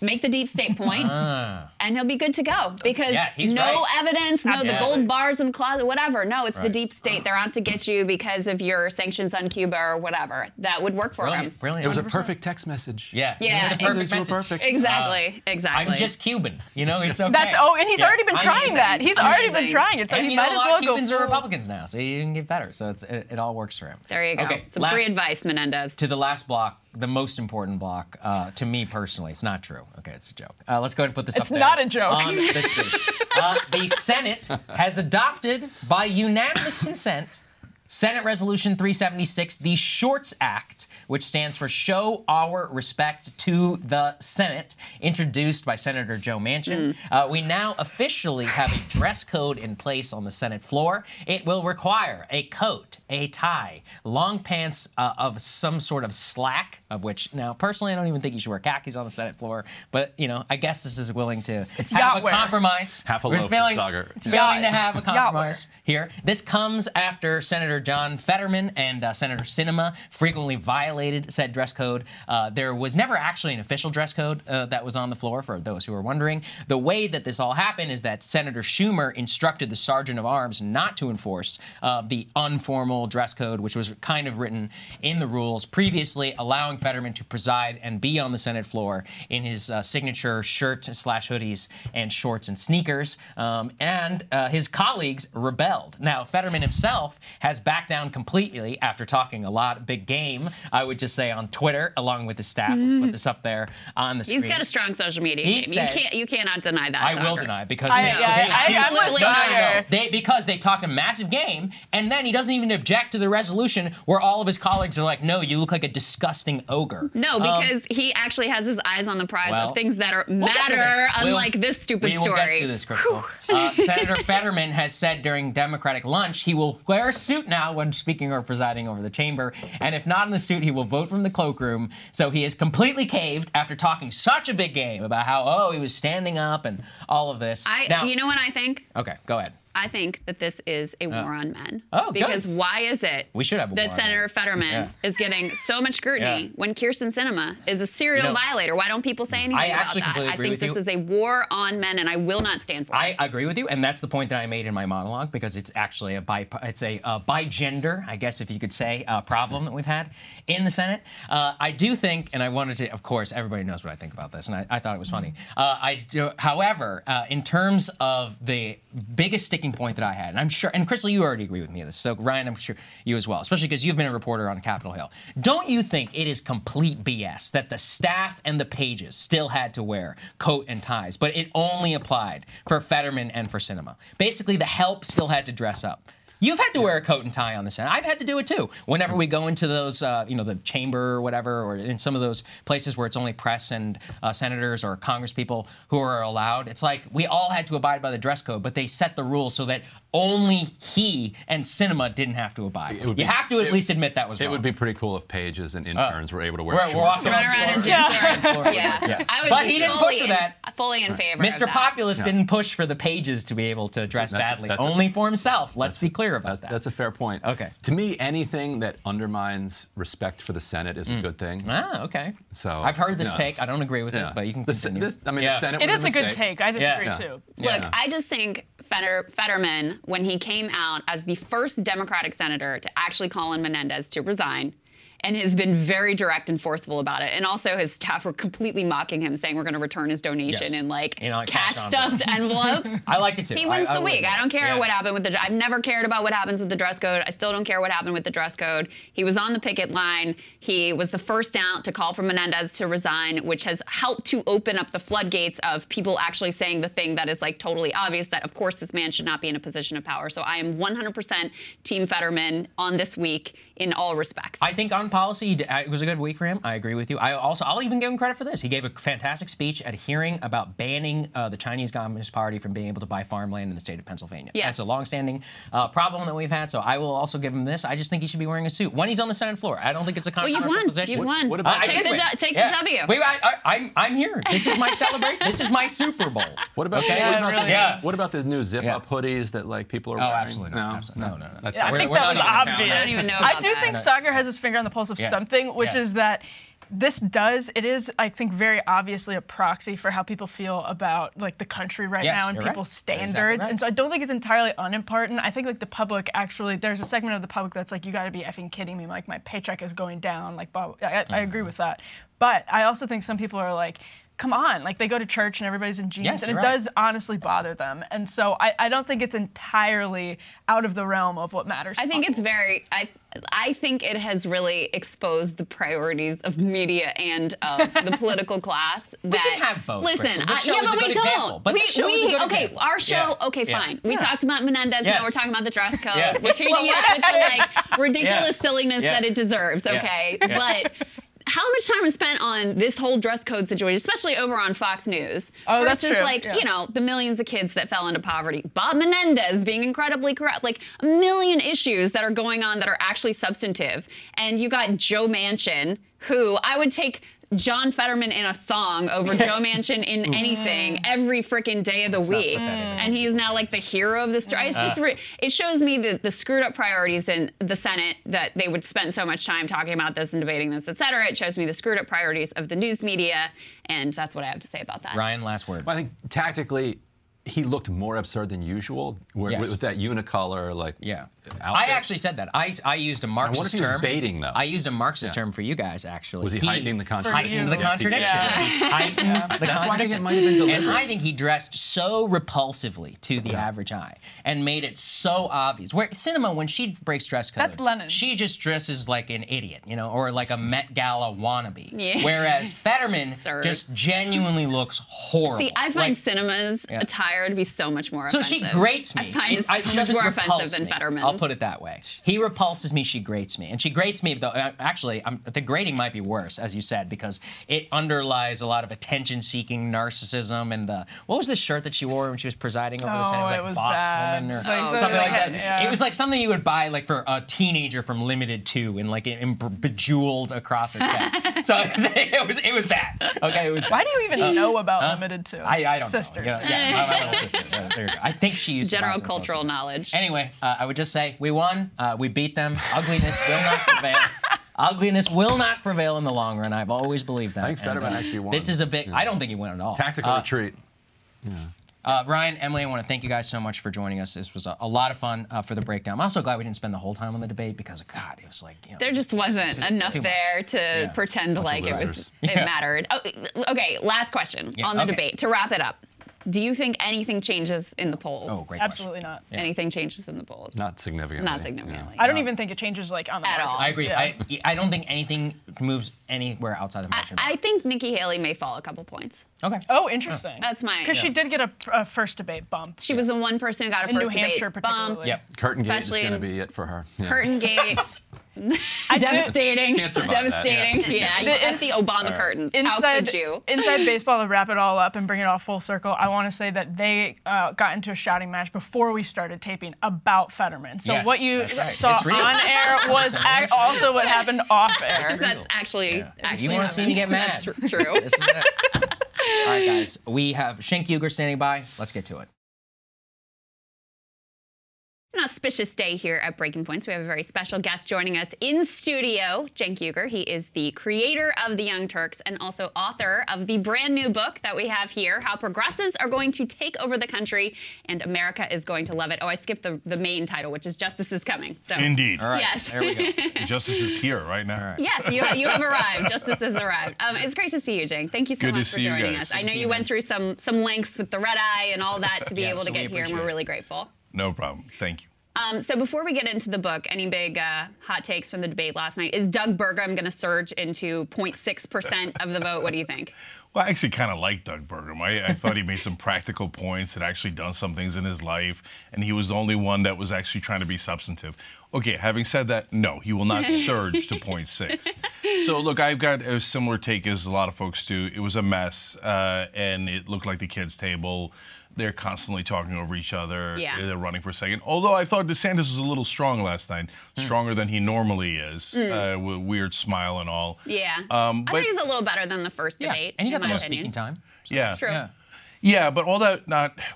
Make the deep state point, Ah. and he'll be good to go. Because Yeah, he's no right. evidence, no the gold bars in the closet, whatever. No, it's the deep state. They're out to get you because of your sanctions on Cuba or whatever. That would work for him. Brilliant, brilliant. It was a 100%. perfect text message. Yeah. Yeah, It was a perfect These were message. perfect. Exactly. exactly. I'm just Cuban. You know, it's okay. That's oh, and he's Yeah. already been I'm trying amazing. that. He's already been trying it, so and he you might know, as well go. Cubans are Republicans now, so you can get better. So it's, it, it all works for him. There you go. Okay, Some last- free advice, Menendez. To the last block, the most important block uh, to me personally. It's not true. Okay, it's a joke. Uh, let's go ahead and put this up It's there not a joke. The. Uh, the Senate has adopted by unanimous consent Senate Resolution 376, the Shorts Act, which stands for Show Our Respect to the Senate, introduced by Senator Joe Manchin. Uh, we now officially have a dress code in place on the Senate floor. It will require a coat, a tie, long pants uh, of some sort of slack, of which now personally I don't even think you should wear khakis on the Senate floor, but you know I guess this is willing to have a wear. compromise. Half a We're loaf of feeling- It's willing to have a compromise here. This comes after Senator John Fetterman and uh, Senator Sinema frequently violated violated said dress code. Uh, there was never actually an official dress code uh, that was on the floor, for those who are wondering. The way that this all happened is that Senator Schumer instructed the Sergeant of Arms not to enforce uh, the informal dress code, which was kind of written in the rules previously, allowing Fetterman to preside and be on the Senate floor in his uh, signature shirt slash hoodies and shorts and sneakers. Um, and uh, his colleagues rebelled. Now, Fetterman himself has backed down completely after talking a lot, big game, I would just say, on Twitter, along with his staff. Let's put this up there on the screen. He's got a strong social media He game. says- you can't you cannot deny that. I will deny it because I- they, yeah, they, I-. Saagar. They, because they talked a massive game, and then he doesn't even object to the resolution where all of his colleagues are like, "No, you look like a disgusting ogre." No, Um, because he actually has his eyes on the prize well, of things that are we'll matter, this. We'll- unlike this stupid we will story. get to this, Krystal. Uh, Senator Fetterman has said during Democratic lunch he will wear a suit now when speaking or presiding over the chamber, and if not in the suit, he will vote from the cloakroom. So he is completely caved after talking such a big game about how oh he was standing up and all of this. I, now, you know what I think? okay, go ahead. I think that this is a war on men. Oh, good. Because why is it We should have a that war Senator. Fetterman Yeah. is getting so much scrutiny Yeah. when Kyrsten Sinema is a serial You know, violator? Why don't people say anything I about that? I think this you. is a war on men, and I will not stand for it. I agree with you, and that's the point that I made in my monologue because it's actually a bi it's a uh, bigender, I guess if you could say, uh, problem that we've had in the Senate. Uh, I do think, and I wanted to, of course, everybody knows what I think about this, and I, I thought it was funny. Uh, I, however, uh, in terms of the biggest sticking point that I had, and I'm sure, and Krystal, you already agree with me on this, so Ryan, I'm sure you as well, especially because you've been a reporter on Capitol Hill. Don't you think it is complete BS that the staff and the pages still had to wear coat and ties, but it only applied for Fetterman and for Sinema? Basically, the help still had to dress up. You've had to wear a coat and tie on the Senate. I've had to do it too. Whenever we go into those, uh, you know, the chamber or whatever, or in some of those places where it's only press and uh, senators or congresspeople who are allowed, it's like we all had to abide by the dress code, but they set the rules so that only he and Sinema didn't have to abide. would you be- have to at it- least admit that was It wrong. would be pretty cool if pages and interns were able to wear We're- we're walking around in gym shorts. Yeah. Yeah. But he didn't fully push for that. fully in favor. of Mr. that. Populist Yeah. didn't push for the pages to be able to dress That's- badly, that's a- only for himself. Let's be clear about That's, that. that's a fair point. Okay. To me, anything that undermines respect for the Senate is a good thing. Ah, okay. So I've heard this no. take. I don't agree with Yeah. it, but you can The continue. this- I mean, Yeah. the Senate It was is a good take. I disagree Yeah. too. Look, I just think Fetter, Fetterman, when he came out as the first Democratic senator to actually call on Menendez to resign, and has been very direct and forceful about it. And also, his staff were completely mocking him, saying we're going to return his donation Yes. in like In, uh, cash cash stuffed envelopes. I liked it too. He I- wins I the would week. I don't care Yeah. what happened with the. I've never cared about what happens with the dress code. I still don't care what happened with the dress code. He was on the picket line. He was the first out to call for Menendez to resign, which has helped to open up the floodgates of people actually saying the thing that is like totally obvious that of course this man should not be in a position of power. So I am 100% Team Fetterman on this week in all respects. I think on policy, he d- uh, it was a good week for him. I agree with you. I also, I'll even give him credit for this. He gave a fantastic speech at a hearing about banning uh, the Chinese Communist Party from being able to buy farmland in the state of Pennsylvania. Yes. That's a longstanding uh, problem that we've had. So I will also give him this. I just think he should be wearing a suit when he's on the Senate floor. I don't think it's a controversial Well, you've controversial won. position. You've won. what about- I take the win. du- take Yeah. the W. Wait, I, I, I'm, I'm here. This is my celebration. this is my Super Bowl. What about, Okay? what, Yeah, about really Yeah. what about these new zip-up hoodies that like people are Oh, wearing? absolutely not. Absolutely. No, no, no. That's- Yeah, I think that was even gonna count obvious. I don't even know about do think Saagar has his finger on the pulse of Yeah. something, which Yeah. is that this does it is I think very obviously a proxy for how people feel about like the country right Yes, now and you're right. people's exactly standards. right. And so I don't think it's entirely unimportant. I think like the public actually there's a segment of the public that's like you got to be effing kidding me like my paycheck is going down like blah, blah. I, I agree Mm-hmm. with that. But I also think some people are like come on like they go to church and everybody's in jeans Yes, and it right. does honestly bother them. And so I, I don't think it's entirely out of the realm of what matters. I think it's very. I I think it has really exposed the priorities of media and of the political class. That, can have both, Listen, I- yeah, but we don't. But we, this show is a we- good okay, example. our show. Yeah. Okay, Yeah. fine. We Yeah. talked about Menendez. Yes. Now we're talking about the dress code. Yeah. We're treating it the like ridiculous Yeah. silliness Yeah. that it deserves. Yeah. Okay, Yeah. but. How much time was spent on this whole dress code situation, especially over on Fox News? Oh, that's versus true. like, Yeah. you know, the millions of kids that fell into poverty. Bob Menendez being incredibly corrupt. Like a million issues that are going on that are actually substantive. And you got Joe Manchin, who I would take John Fetterman in a thong over Joe Manchin in anything every freaking day of the Let's week. put that in And he's now like the hero of the story. It's just Uh. re- it shows me the, the screwed up priorities in the Senate that they would spend so much time talking about this and debating this, et cetera. It shows me the screwed up priorities of the news media. And that's what I have to say about that. Ryan, last word. I think tactically, he looked more absurd than usual where, Yes. with that unicolor, like yeah. outfit. I actually said that. I, I used a Marxist wonder if he was term. baiting, though. I used a Marxist Yeah. term for you guys, actually. Was he heightening the contradiction? Heightened the Yes, he did. contradiction. Yeah. He heightened the That's why I think it might have been deliberate. And. I think he dressed so repulsively to the average eye and made it so obvious. Where Sinema, when she breaks dress code, That's Lenin. she just dresses like an idiot, you know, or like a Met Gala wannabe. Yeah. Whereas Fetterman just genuinely looks horrible. See, I find Like, Sinema's Yeah. Attire to be so much more so offensive. she grates me. I find it I- so much more repulse offensive than me. Fetterman. I'll put it that way. He repulses me. She grates me, and she grates me. Though uh, actually, um, the grating might be worse, as you said, because it underlies a lot of attention-seeking narcissism and the what was the shirt that she wore when she was presiding over the Senate? It was Oh, like it was boss bad. woman or It's like something something like like that. that, yeah. It was like something you would buy like for a teenager from Limited Too, and like in, bejeweled across her chest. so it was, it was it was bad. Okay, it was. Why do you even Uh, know about huh? Limited Too? I, I don't Sisters. know. Yeah, yeah, my, my. Uh, there you go. I think she used General buy some cultural knowledge. Anyway, uh, I would just say we won. Uh, we beat them. Ugliness will not prevail. Ugliness will not prevail in the long run. I've always believed that. I think Fetterman And, uh, actually won. This is a big. I don't think he won at all. Tactical Uh, retreat. uh, Ryan, Emily, I want to thank you guys so much for joining us. This was a, a lot of fun uh, for the breakdown. I'm also glad we didn't spend the whole time on the debate because, God, it was like, you know, There just wasn't just enough there to Yeah. pretend Bunch like it was it Yeah. mattered. Oh, okay, last question Yeah, on the okay. debate to wrap it up. Do you think anything changes in the polls? Oh, great Absolutely not. Anything changes in the polls? Not significantly. Not significantly. I don't even think it changes like on the At all. I agree. Yeah. I, I don't think anything moves anywhere outside the margin. I think Nikki Haley may fall a couple points. Okay. Oh, interesting. That's my. Because she did get a, a first debate bump. She was the one person who got a In New first debate Hampshire, bump. particularly. Yep. Curtain Gate is going to be it for her. Yeah. Curtain Gate. I Devastating. That. Devastating. Yeah. Yeah, you survive cut the Obama curtains. How Inside, could you? inside baseball, to wrap it all up and bring it all full circle, I want to say that they uh, got into a shouting match before we started taping about Fetterman. So Yeah, what you right. saw on air was ac- also what happened off air. That's actually actually. you want to see me get mad? That's tr- true. This is it. All right, guys. We have Cenk Uygur standing by. Let's get to it. An auspicious day here at Breaking Points. We have a very special guest joining us in studio, Cenk Uygur. He is the creator of The Young Turks and also author of the brand new book that we have here, How Progressives Are Going to Take Over the Country and America is Going to Love It. Oh, I skipped the, the main title, which is Justice is Coming. So Indeed. All right. Yes. There we go. Justice is here right now. Yes, you, you have arrived. Justice has arrived. Um, it's great to see you, Cenk. Thank you so Good to much for see you joining guys. us. I know you you, went through some some lengths with the red eye and all that to be Yes, able to get here, and we're really grateful. No problem. Thank you. Um, so before we get into the book, any big uh, hot takes from the debate last night? Is Doug Burgum going to surge into 0.6% of the vote? What do you think? Well, I actually kind of like Doug Burgum. I, I thought he made some practical points, had actually done some things in his life, and he was the only one that was actually trying to be substantive. Okay, having said that, no, he will not surge to 0.6. So, look, I've got a similar take as a lot of folks do. It was a mess, uh, and it looked like the kids' table. They're constantly talking over each other. Yeah. They're running for second. Although I thought DeSantis was a little strong last night, stronger than he normally is, Mm. uh, with a weird smile and all. Yeah. Um, I but- thought he was a little better than the first debate. And you got in the most opinion. speaking time. Yeah. True. Yeah. Yeah, but all that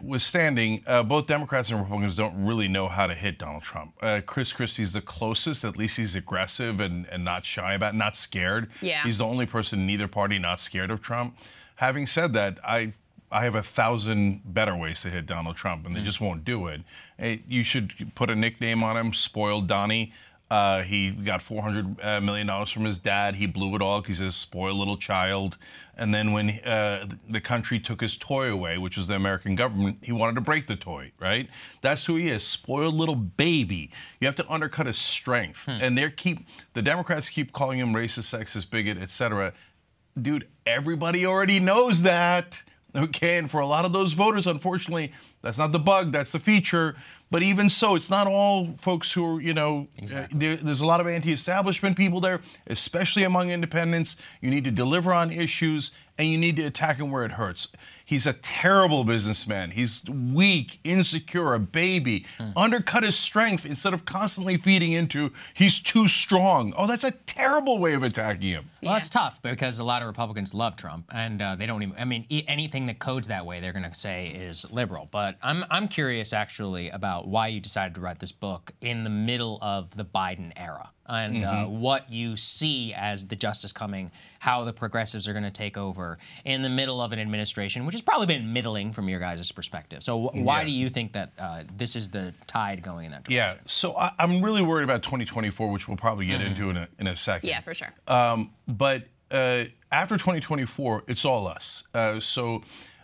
notwithstanding, uh, both Democrats and Republicans don't really know how to hit Donald Trump. Uh, Chris Christie's the closest. At least he's aggressive and, and not shy about, it, not scared. Yeah. He's the only person in either party not scared of Trump. Having said that, I I have a thousand better ways to hit Donald Trump, and they just won't do it. Eh, you should put a nickname on him, Spoiled Donnie. Uh, he got four hundred uh, million dollars from his dad. He blew it all because he's a spoiled little child. And then when uh, the country took his toy away, which was the American government, he wanted to break the toy. Right? That's who he is, spoiled little baby. You have to undercut his strength. And they keep the Democrats keep calling him racist, sexist, bigot, etc. Dude, everybody already knows that. Okay, and for a lot of those voters, unfortunately, that's not the bug, that's the feature. But even so, it's not all folks who are, you know, uh, there, there's a lot of anti establishment people there, especially among independents. You need to deliver on issues. and you need to attack them where it hurts. He's a terrible businessman. He's weak, insecure, a baby. Undercut his strength instead of constantly feeding into he's too strong. Oh, that's a terrible way of attacking him. Well, that's tough because a lot of Republicans love Trump, and uh, they don't even. I mean, e- anything that codes that way, they're going to say is liberal. But I'm I'm curious actually about why you decided to write this book in the middle of the Biden era, and uh, Mhm. what you see as the justice coming, how the progressives are going to take over in the middle of an administration, which has probably been middling from your guys' perspective. So, wh- why Yeah. do you think that uh, this is the tide going in that direction? Yeah, so I, I'm really worried about 2024, which we'll probably get into in a, in a second. Yeah, for sure. Um, but uh, after 2024, it's all us. Uh, so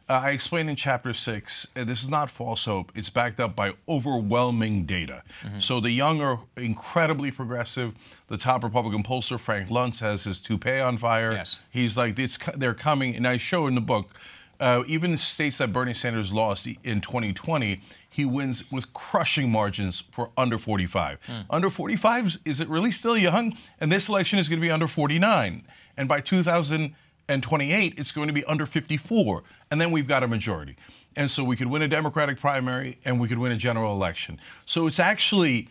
uh, I explained in chapter six, uh, this is not false hope. It's backed up by overwhelming data. So the young are incredibly progressive. The top Republican pollster, Frank Luntz, has his toupee on fire. Yes. He's like, it's, they're coming. And I show in the book, uh, even states that Bernie Sanders lost in 2020, he wins with crushing margins for under 45. Under 45 is- is it really still young? And this election is going to be under 49. And by 2028, it's going to be under 54. And then we've got a majority. And so we could win a Democratic primary and we could win a general election. So it's actually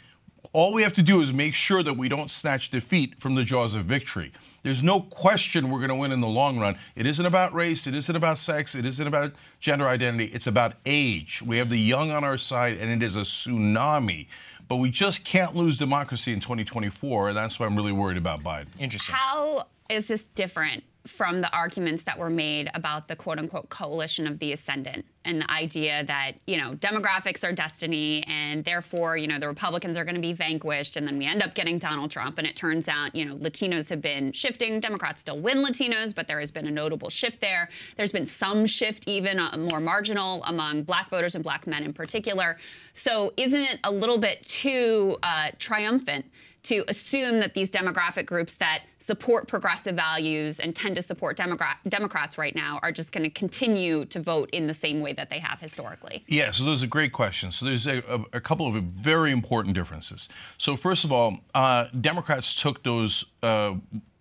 all we have to do is make sure that we don't snatch defeat from the jaws of victory. There's no question we're going to win in the long run. It isn't about race, it isn't about sex, it isn't about gender identity, it's about age. We have the young on our side, and it is a tsunami. But we just can't lose democracy in 2024, and that's why I'm really worried about Biden. Interesting. How is this different from the arguments that were made about the quote unquote coalition of the ascendant and the idea that, you know, demographics are destiny and therefore, you know, the Republicans are going to be vanquished and then we end up getting Donald Trump. And it turns out, you know, Latinos have been shifting. Democrats still win Latinos, but there has been a notable shift there. There's been some shift, even uh, more marginal among black voters and black men in particular. So isn't it a little bit too uh, triumphant? To assume that these demographic groups that support progressive values and tend to support Democrats right now are just going to continue to vote in the same way that they have historically. Yeah, so those are great questions. So there's a, a, a couple of very important differences. So first of all, uh, Democrats took those uh,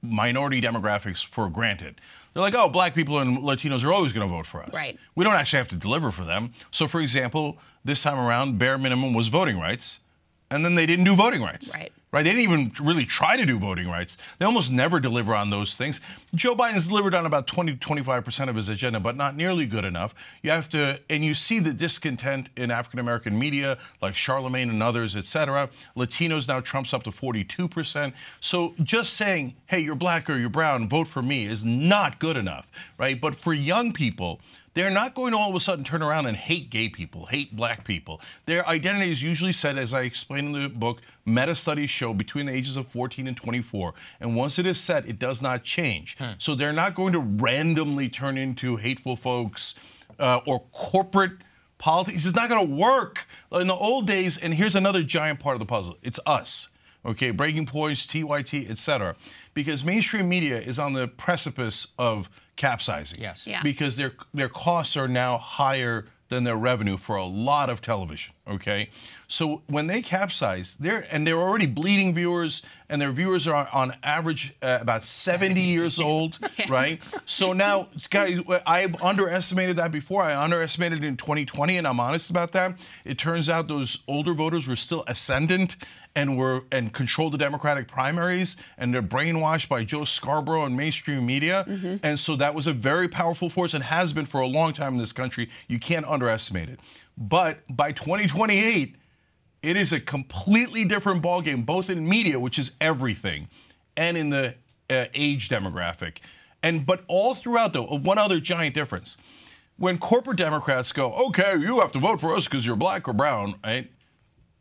minority demographics for granted. They're like, oh, black people and Latinos are always going to vote for us. Right. We don't actually have to deliver for them. So, for example, this time around, bare minimum was voting rights, and then they didn't do voting rights. Right. Right? They didn't even really try to do voting rights. They almost never deliver on those things. Joe Biden's delivered on about 20 to 25% of his agenda, but not nearly good enough. You have to, and you see the discontent in African American media, like Charlemagne and others, et cetera. Latinos now trumps up to 42%. So just saying, hey, you're black or you're brown, vote for me is not good enough, right? But for young people, they're not going to all of a sudden turn around and hate gay people, hate black people. Their identity is usually set, as I explain in the book, meta studies show between the ages of 14 and 24. And once it is set, it does not change. So they're not going to randomly turn into hateful folks uh, or corporate politics. It's not going to work. In the old days, and here's another giant part of the puzzle it's us okay, breaking points, TYT, et cetera, because mainstream media is on the precipice of capsizing. Yes. Yeah. Because their their costs are now higher than their revenue for a lot of television. Okay, so when they capsize, they're and they're already bleeding viewers, and their viewers are on average uh, about 70 years old, right? So now, guys, I've underestimated that before. I underestimated it in 2020, and I'm honest about that. It turns out those older voters were still ascendant and were and controlled the Democratic primaries, and they're brainwashed by Joe Scarborough and mainstream media. And so that was a very powerful force and has been for a long time in this country. You can't underestimate it. But by 2028, it is a completely different ballgame, both in media, which is everything, and in the uh, age demographic. And but all throughout, though, one other giant difference: when corporate Democrats go, "Okay, you have to vote for us because you're black or brown," right?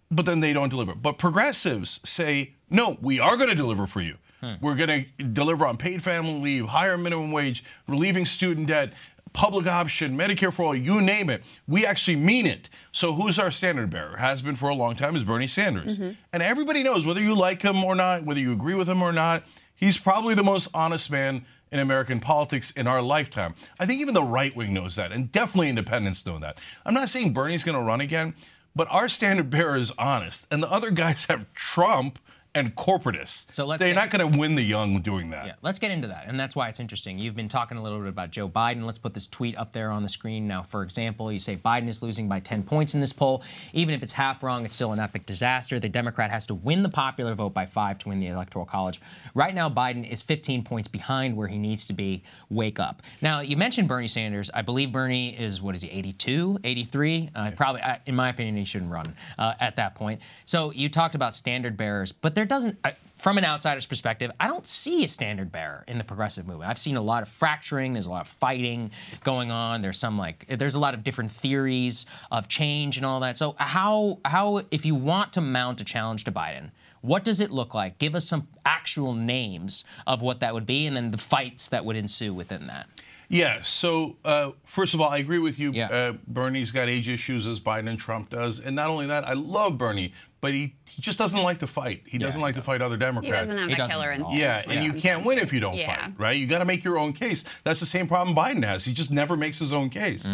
But then they don't deliver. But progressives say, "No, we are going to deliver for you. We're going to deliver on paid family leave, higher minimum wage, relieving student debt." Public option, Medicare for all, you name it. We actually mean it. So, who's our standard bearer? Has been for a long time is Bernie Sanders. Mm-hmm. And everybody knows whether you like him or not, whether you agree with him or not, he's probably the most honest man in American politics in our lifetime. I think even the right wing knows that, and definitely independents know that. I'm not saying Bernie's going to run again, but our standard bearer is honest. And the other guys have Trump and corporatists. So let's They're not going to win the young doing that. Yeah, let's get into that. And that's why it's interesting. You've been talking a little bit about Joe Biden. Let's put this tweet up there on the screen. Now, for example, you say Biden is losing by 10 points in this poll. Even if it's half wrong, it's still an epic disaster. The Democrat has to win the popular vote by five to win the Electoral College. Right now, Biden is 15 points behind where he needs to be. Wake up. Now, you mentioned Bernie Sanders. I believe Bernie is, what is he, 82, 83? Uh, Probably, in my opinion, he shouldn't run uh, at that point. So you talked about standard bearers, but there doesn't. I, from an outsider's perspective, I don't see a standard bearer in the progressive movement. I've seen a lot of fracturing. There's a lot of fighting going on. There's some like there's a lot of different theories of change and all that. So how how if you want to mount a challenge to Biden, what does it look like? Give us some actual names of what that would be, and then the fights that would ensue within that. Yeah. So uh, first of all, I agree with you. Uh, Bernie's got age issues as Biden and Trump does, and not only that, I love Bernie, but he, he just doesn't like to fight. He doesn't like to fight other Democrats. He doesn't have that killer instinct. Yeah, and you can't win if you don't Yeah. fight, right? You got to make your own case. That's the same problem Biden has. He just never makes his own case.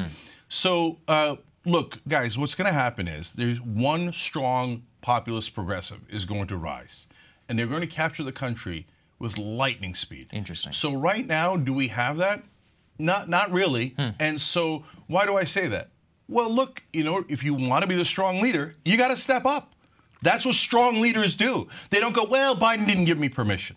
So uh, look, guys, what's going to happen is there's one strong populist progressive is going to rise, and they're going to capture the country with lightning speed. Interesting. So right now, do we have that? Not not really. Hmm. And so why do I say that? Well, look, you know, if you want to be the strong leader, you got to step up. That's what strong leaders do. They don't go, "Well, Biden didn't give me permission."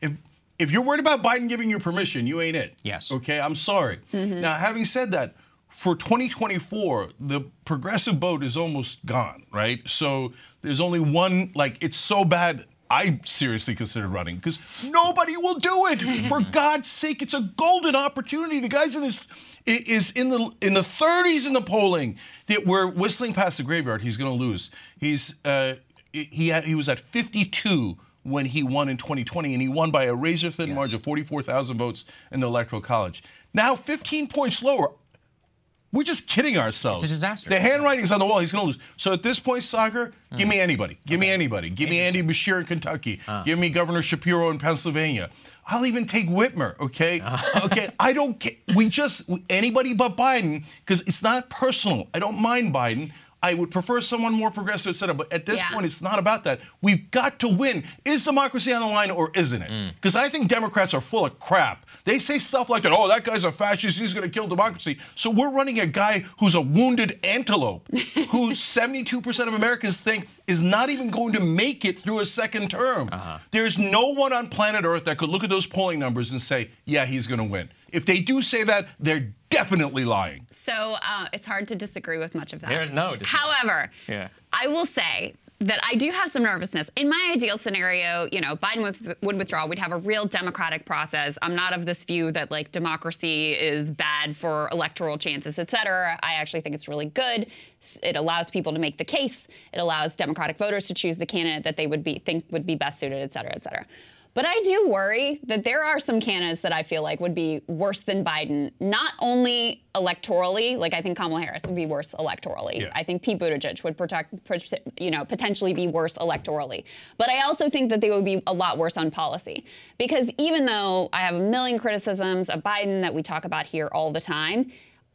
If if you're worried about Biden giving you permission, you ain't it. Yes. Okay, I'm sorry. Mm-hmm. Now, having said that, for 2024, the progressive vote is almost gone, right? So there's only one, like, it's so bad. I seriously considered running because nobody will do it. For God's sake, it's a golden opportunity. The guy's in his is in the in the 30s in the polling. That we're whistling past the graveyard. He's going to lose. He's uh, he had, he was at 52 when he won in 2020, and he won by a razor thin margin of 44,000 votes in the electoral college. Now 15 points lower. We're just kidding ourselves. It's a disaster. The handwriting's on the wall. He's going to lose. So at this point, Saagar, give Hmm. me anybody. Give me anybody. Give me Andy Beshear in Kentucky. Give me Governor Shapiro in Pennsylvania. I'll even take Whitmer. Okay. okay. I don't. ca- We just anybody but Biden because it's not personal. I don't mind Biden. I would prefer someone more progressive, et cetera. But at this Yeah. point, it's not about that. We've got to win. Is democracy on the line or isn't Mm. it? Because I think Democrats are full of crap. They say stuff like that. Oh, that guy's a fascist. He's going to kill democracy. So we're running a guy who's a wounded antelope, who 72% of Americans think is not even going to make it through a second term. Uh-huh. There's no one on planet Earth that could look at those polling numbers and say, yeah, he's going to win. If they do say that, they're definitely lying. So uh, it's hard to disagree with much of that. There's no disagreement. However, Yeah. I will say that I do have some nervousness. In my ideal scenario, you know, Biden would, would withdraw. We'd have a real democratic process. I'm not of this view that like democracy is bad for electoral chances, et cetera. I actually think it's really good. It allows people to make the case. It allows Democratic voters to choose the candidate that they would be think would be best suited, et cetera, et cetera. But I do worry that there are some candidates that I feel like would be worse than Biden, not only electorally, like I think Kamala Harris would be worse electorally. Yeah. I think Pete Buttigieg would protect, you know, potentially be worse electorally. But I also think that they would be a lot worse on policy. Because even though I have a million criticisms of Biden that we talk about here all the time,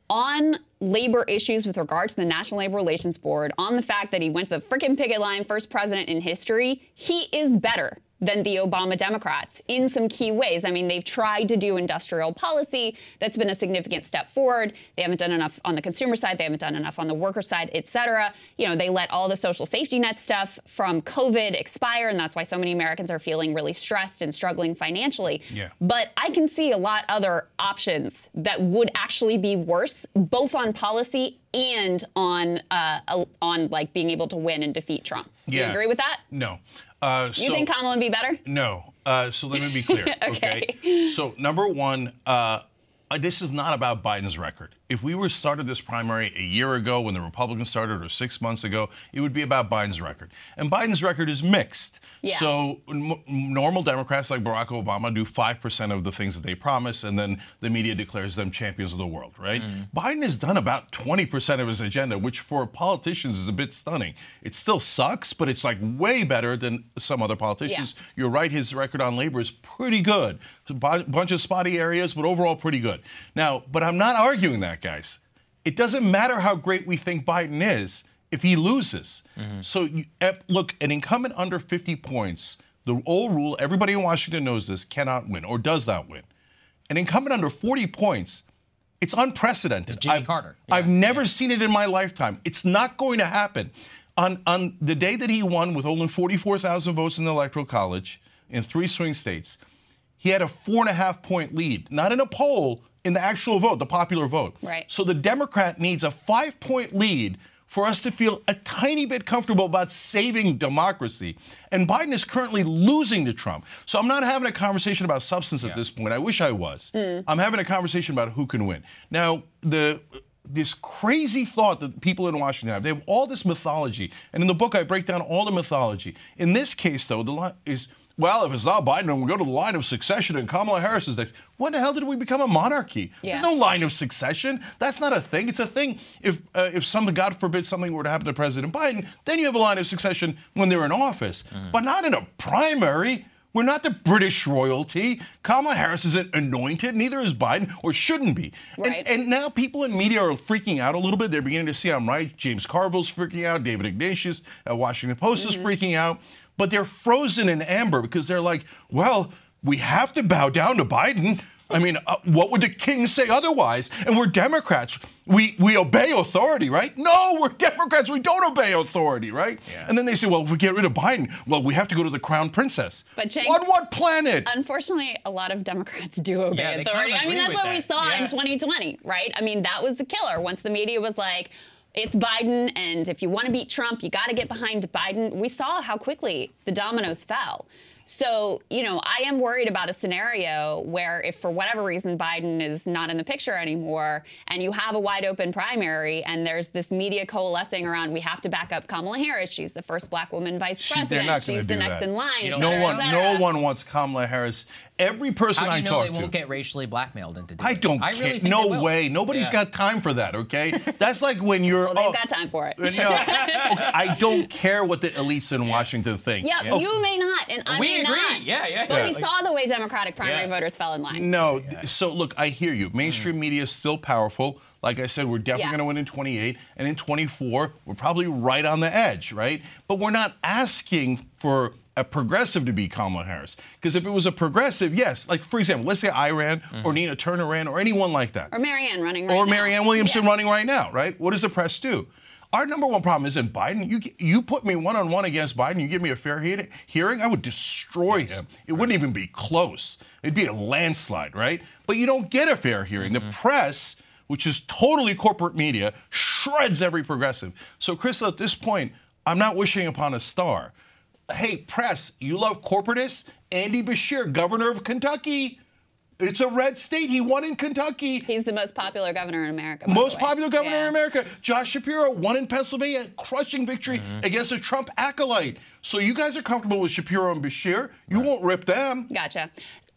on labor issues with regard to the National Labor Relations Board, on the fact that he went to the freaking picket line, first president in history, he is better than the Obama Democrats in some key ways. I mean, they've tried to do industrial policy. That's been a significant step forward. They haven't done enough on the consumer side. They haven't done enough on the worker side, et cetera. You know, they let all the social safety net stuff from COVID expire, and that's why so many Americans are feeling really stressed and struggling financially. Yeah. But I can see a lot other options that would actually be worse, both on policy and on uh, on like being able to win and defeat Trump. Do you Yeah. agree with that? No. Uh, You so- think Kamala would be better? No. Uh, so let me be clear. Okay. So number one, uh, uh, this is not about Biden's record. If we were started this primary a year ago when the Republicans started, or six months ago, it would be about Biden's record. And Biden's record is mixed. Yeah. So normal Democrats like Barack Obama do five percent of the things that they promise, and then the media declares them champions of the world. Right? Mm. Biden has done about twenty percent of his agenda, which for politicians is a bit stunning. It still sucks, but it's like way better than some other politicians. Yeah. You're right, his record on labor is pretty good. A bunch of spotty areas, but overall pretty good. Now, but I'm not arguing that, guys. It doesn't matter how great we think Biden is if he loses. So, you, eh, look, an incumbent under 50 points The old rule, everybody in Washington knows this, cannot win or does not win. An incumbent under 40 points, it's unprecedented. Jimmy I've, Carter. I've never seen it in my lifetime. It's not going to happen. On, on the day that he won with only 44,000 votes in the Electoral College in three swing states, he had a four and a half point lead, not in a poll, in the actual vote, the popular vote. Right. So the Democrat needs a five point lead for us to feel a tiny bit comfortable about saving democracy. And Biden is currently losing to Trump. So I'm not having a conversation about substance at this point. I wish I was. Mm. I'm having a conversation about who can win. Now, the this crazy thought that people in Washington have. They have all this mythology. And in the book, I break down all the mythology. In this case, though, the line is well, if it's not Biden, then we go to the line of succession and Kamala Harris is next. When the hell did we become a monarchy? Yeah. There's no line of succession. That's not a thing. It's a thing if uh, if something, God forbid, something were to happen to President Biden, then you have a line of succession when they're in office, but not in a primary. We're not the British royalty. Kamala Harris isn't anointed, neither is Biden, or shouldn't be. Right. And, and now people in media are freaking out a little bit. They're beginning to see I'm right. James Carville's freaking out. David Ignatius at Washington Post is freaking out. But they're frozen in amber because they're like, well, we have to bow down to Biden. I mean, uh, what would the king say otherwise? And we're Democrats. We we obey authority, right? No, we're Democrats. We don't obey authority, right? And then they say, well, if we get rid of Biden, well, we have to go to the crown princess. But Cenk, on what planet? Unfortunately, a lot of Democrats do obey Yeah, authority. kind of I mean, that's with what we that. saw in 2020, right? I mean, that was the killer. Once the media was like, it's Biden, and if you want to beat Trump, you got to get behind Biden. We saw how quickly the dominoes fell. So, you know, I am worried about a scenario where if for whatever reason Biden is not in the picture anymore and you have a wide open primary and there's this media coalescing around we have to back up Kamala Harris, she's the first black woman vice She- president, they're not she's to the next that. in line. No cetera, one, no one wants Kamala Harris. Every person How do I you know talk they won't get racially blackmailed into doing I don't it? I care. really think they no will. way. Nobody's Yeah. got time for that. Okay, that's like when you're. Well, they've oh, got time for it. no, okay, I don't care what the elites in Washington think. Yeah, Oh, you may not, and I We may agree. not. Yeah, yeah, But yeah. we Like- saw the way Democratic primary Yeah. voters fell in line. No, th- so look, I hear you. Mainstream mm. media is still powerful. Like I said, we're definitely Yeah. going to win in 28, and in 24, we're probably right on the edge, right? But we're not asking for a progressive to be Kamala Harris. Because if it was a progressive, yes, like for example, let's say I ran, or mm-hmm. Nina Turner ran, or anyone like that. Or Marianne running right or now. Marianne Williamson running right now, right? What does the press do? Our number one problem isn't Biden. You you put me one on one against Biden. You give me a fair he- hearing, I would destroy him. It wouldn't even be close. It'd be a landslide, right? But you don't get a fair hearing. The mm-hmm. press, which is totally corporate media, shreds every progressive. So, Chris, at this point, I'm not wishing upon a star. Hey, press, you love corporatists? Andy Beshear, governor of Kentucky. It's a red state. He won in Kentucky. He's the most popular governor in America. by the Most way. popular governor Yeah. in America. Josh Shapiro won in Pennsylvania, crushing victory Mm-hmm. against a Trump acolyte. So you guys are comfortable with Shapiro and Beshear. You won't rip them. Gotcha.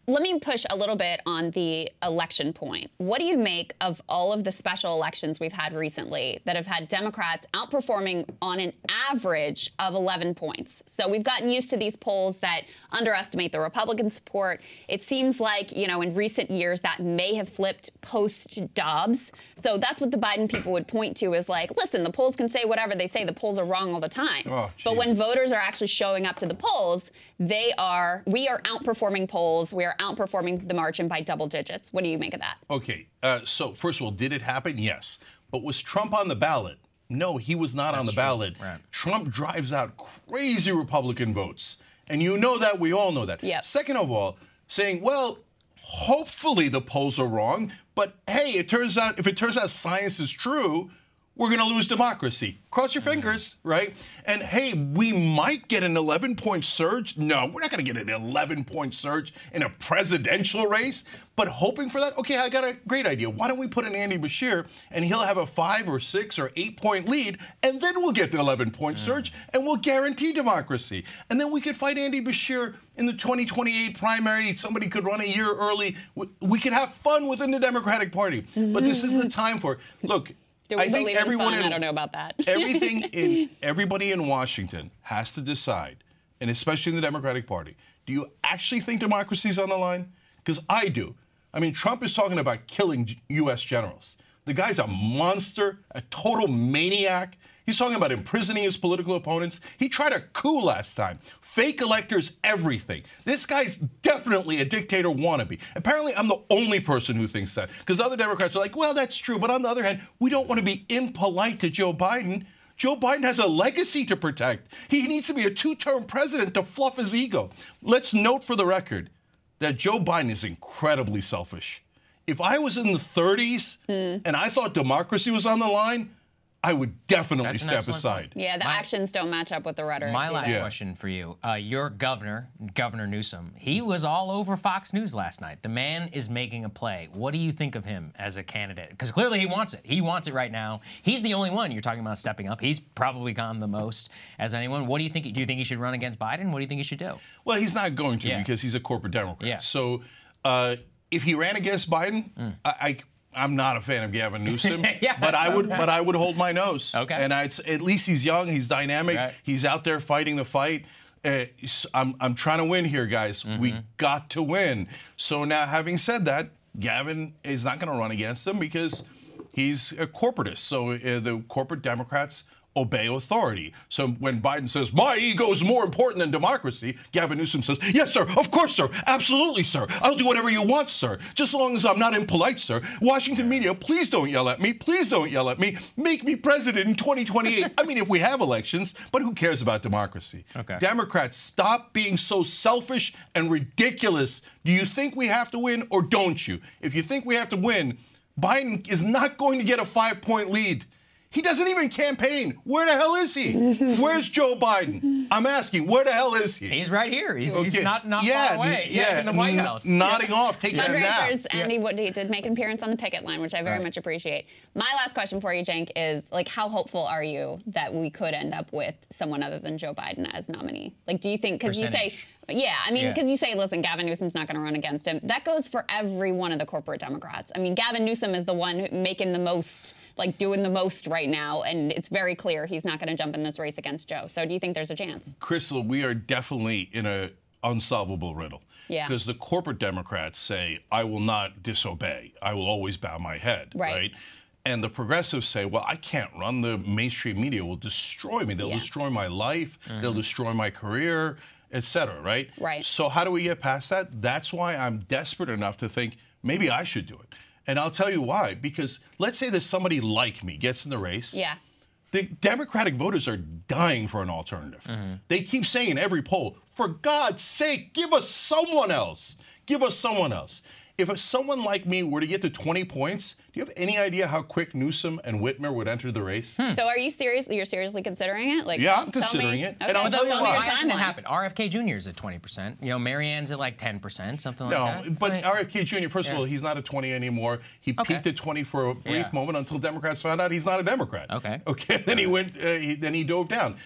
Let me push a little bit on the election point. What do you make of all of the special elections we've had recently that have had Democrats outperforming on an average of 11 points? So we've gotten used to these polls that underestimate the Republican support. It seems like, you know, in recent years that may have flipped post Dobbs. So that's what the Biden people would point to is like, listen, the polls can say whatever they say, the polls are wrong all the time. Oh, but when voters are actually showing up to the polls, they are we are outperforming polls. We are outperforming the margin by double digits. What do you make of that? Okay, uh, so first of all, did it happen? Yes. But was Trump on the ballot? No, he was not on the ballot. Trump drives out crazy Republican votes. And you know that, we all know that. Yep. Second of all, saying, well, hopefully the polls are wrong, but hey, it turns out, if it turns out science is true, we're going to lose democracy. Cross your fingers, right? And hey, we might get an 11 point surge. No, we're not going to get an 11 point surge in a presidential race, but hoping for that. Okay, I got a great idea. Why don't we put in Andy Beshear and he'll have a five or six or eight point lead, and then we'll get the 11 point surge and we'll guarantee democracy. And then we could fight Andy Beshear in the 2028 primary. Somebody could run a year early. We, we could have fun within the Democratic Party. But this is the mm-hmm. time for it. Look, Do we I think everyone in I don't know about that. everything in everybody in Washington has to decide, and especially in the Democratic Party, do you actually think democracy is on the line? Because I do. I mean, Trump is talking about killing U.S. generals. The guy's a monster, a total maniac. He's talking about imprisoning his political opponents. He tried a coup last time. Fake electors, everything. This guy's definitely a dictator wannabe. Apparently, I'm the only person who thinks that. Because other Democrats are like, well, that's true. But on the other hand, we don't want to be impolite to Joe Biden. Joe Biden has a legacy to protect. He needs to be a two term president to fluff his ego. Let's note for the record that Joe Biden is incredibly selfish. If I was in the 30s and I thought democracy was on the line, I would definitely That's step excellent aside. Yeah, the actions don't match up with the rhetoric. My last they? question for you. Uh, your governor, Governor Newsom, he was all over Fox News last night. The man is making a play. What do you think of him as a candidate? Because clearly he wants it. He wants it right now. He's the only one you're talking about stepping up. He's probably gone the most as anyone. What do you think? Do you think he should run against Biden? What do you think he should do? Well, he's not going to Yeah. because he's a corporate Democrat. Yeah. So uh, if he ran against Biden, I, I I'm not a fan of Gavin Newsom, Yeah, but I would okay. but I would hold my nose. Okay. And I'd, at least he's young, he's dynamic, Right. he's out there fighting the fight. Uh, I'm I'm trying to win here, guys. We Mm-hmm. got to win. So now, having said that, Gavin is not going to run against him because he's a corporatist. So uh, the corporate Democrats obey authority. So when Biden says, my ego is more important than democracy, Gavin Newsom says, yes, sir, of course, sir, absolutely, sir. I'll do whatever you want, sir, just as long as I'm not impolite, sir. Washington media, please don't yell at me. Please don't yell at me. Make me president in 2028. I mean, if we have elections, but who cares about democracy? Okay. Democrats, stop being so selfish and ridiculous. Do you think we have to win or don't you? If you think we have to win, Biden is not going to get a five point lead. He doesn't even campaign. Where the hell is he? Where's Joe Biden? I'm asking, where the hell is he? He's right here. He's, he's not, not Yeah, far away. n- yeah, in the White n- House. nodding off, taking a nap. Fundraisers, Andy Woody did make an appearance on the picket line, which I very Right. much appreciate. My last question for you, Cenk, is like, how hopeful are you that we could end up with someone other than Joe Biden as nominee? Like, do you think? Because you say, yeah, I mean, Yeah. because you say, listen, Gavin Newsom's not going to run against him. That goes for every one of the corporate Democrats. I mean, Gavin Newsom is the one making the most, like doing the most right now, and it's very clear he's not going to jump in this race against Joe. So, do you think there's a chance? Krystal, we are definitely in a unsolvable riddle. Yeah. Because the corporate Democrats say, I will not disobey. I will always bow my head. Right. right? And the progressives say, well, I can't run. The mainstream media will destroy me. They'll Yeah. destroy my life. Mm-hmm. They'll destroy my career, et cetera, right? Right. So how do we get past that? That's why I'm desperate enough to think maybe I should do it. And I'll tell you why. Because let's say that somebody like me gets in the race. Yeah. The Democratic voters are dying for an alternative. Mm-hmm. They keep saying in every poll, for God's sake, give us someone else. Give us someone else. If someone like me were to get to 20 points, do you have any idea how quick Newsom and Whitmer would enter the race? So, are you serious? You're seriously considering it? Like, Yeah, I'm tell considering me- it. And Okay, I'll so tell you me why. your Why hasn't it timeline. happened? RFK Jr. is at 20%. You know, Marianne's at like 10%, something like that. No, that. but Right. RFK Jr., first Yeah. of all, he's not a 20 anymore. He Okay. peaked at 20 for a brief Yeah. moment until Democrats found out he's not a Democrat. Okay. Okay. Then he went. Uh, he, then he dove down.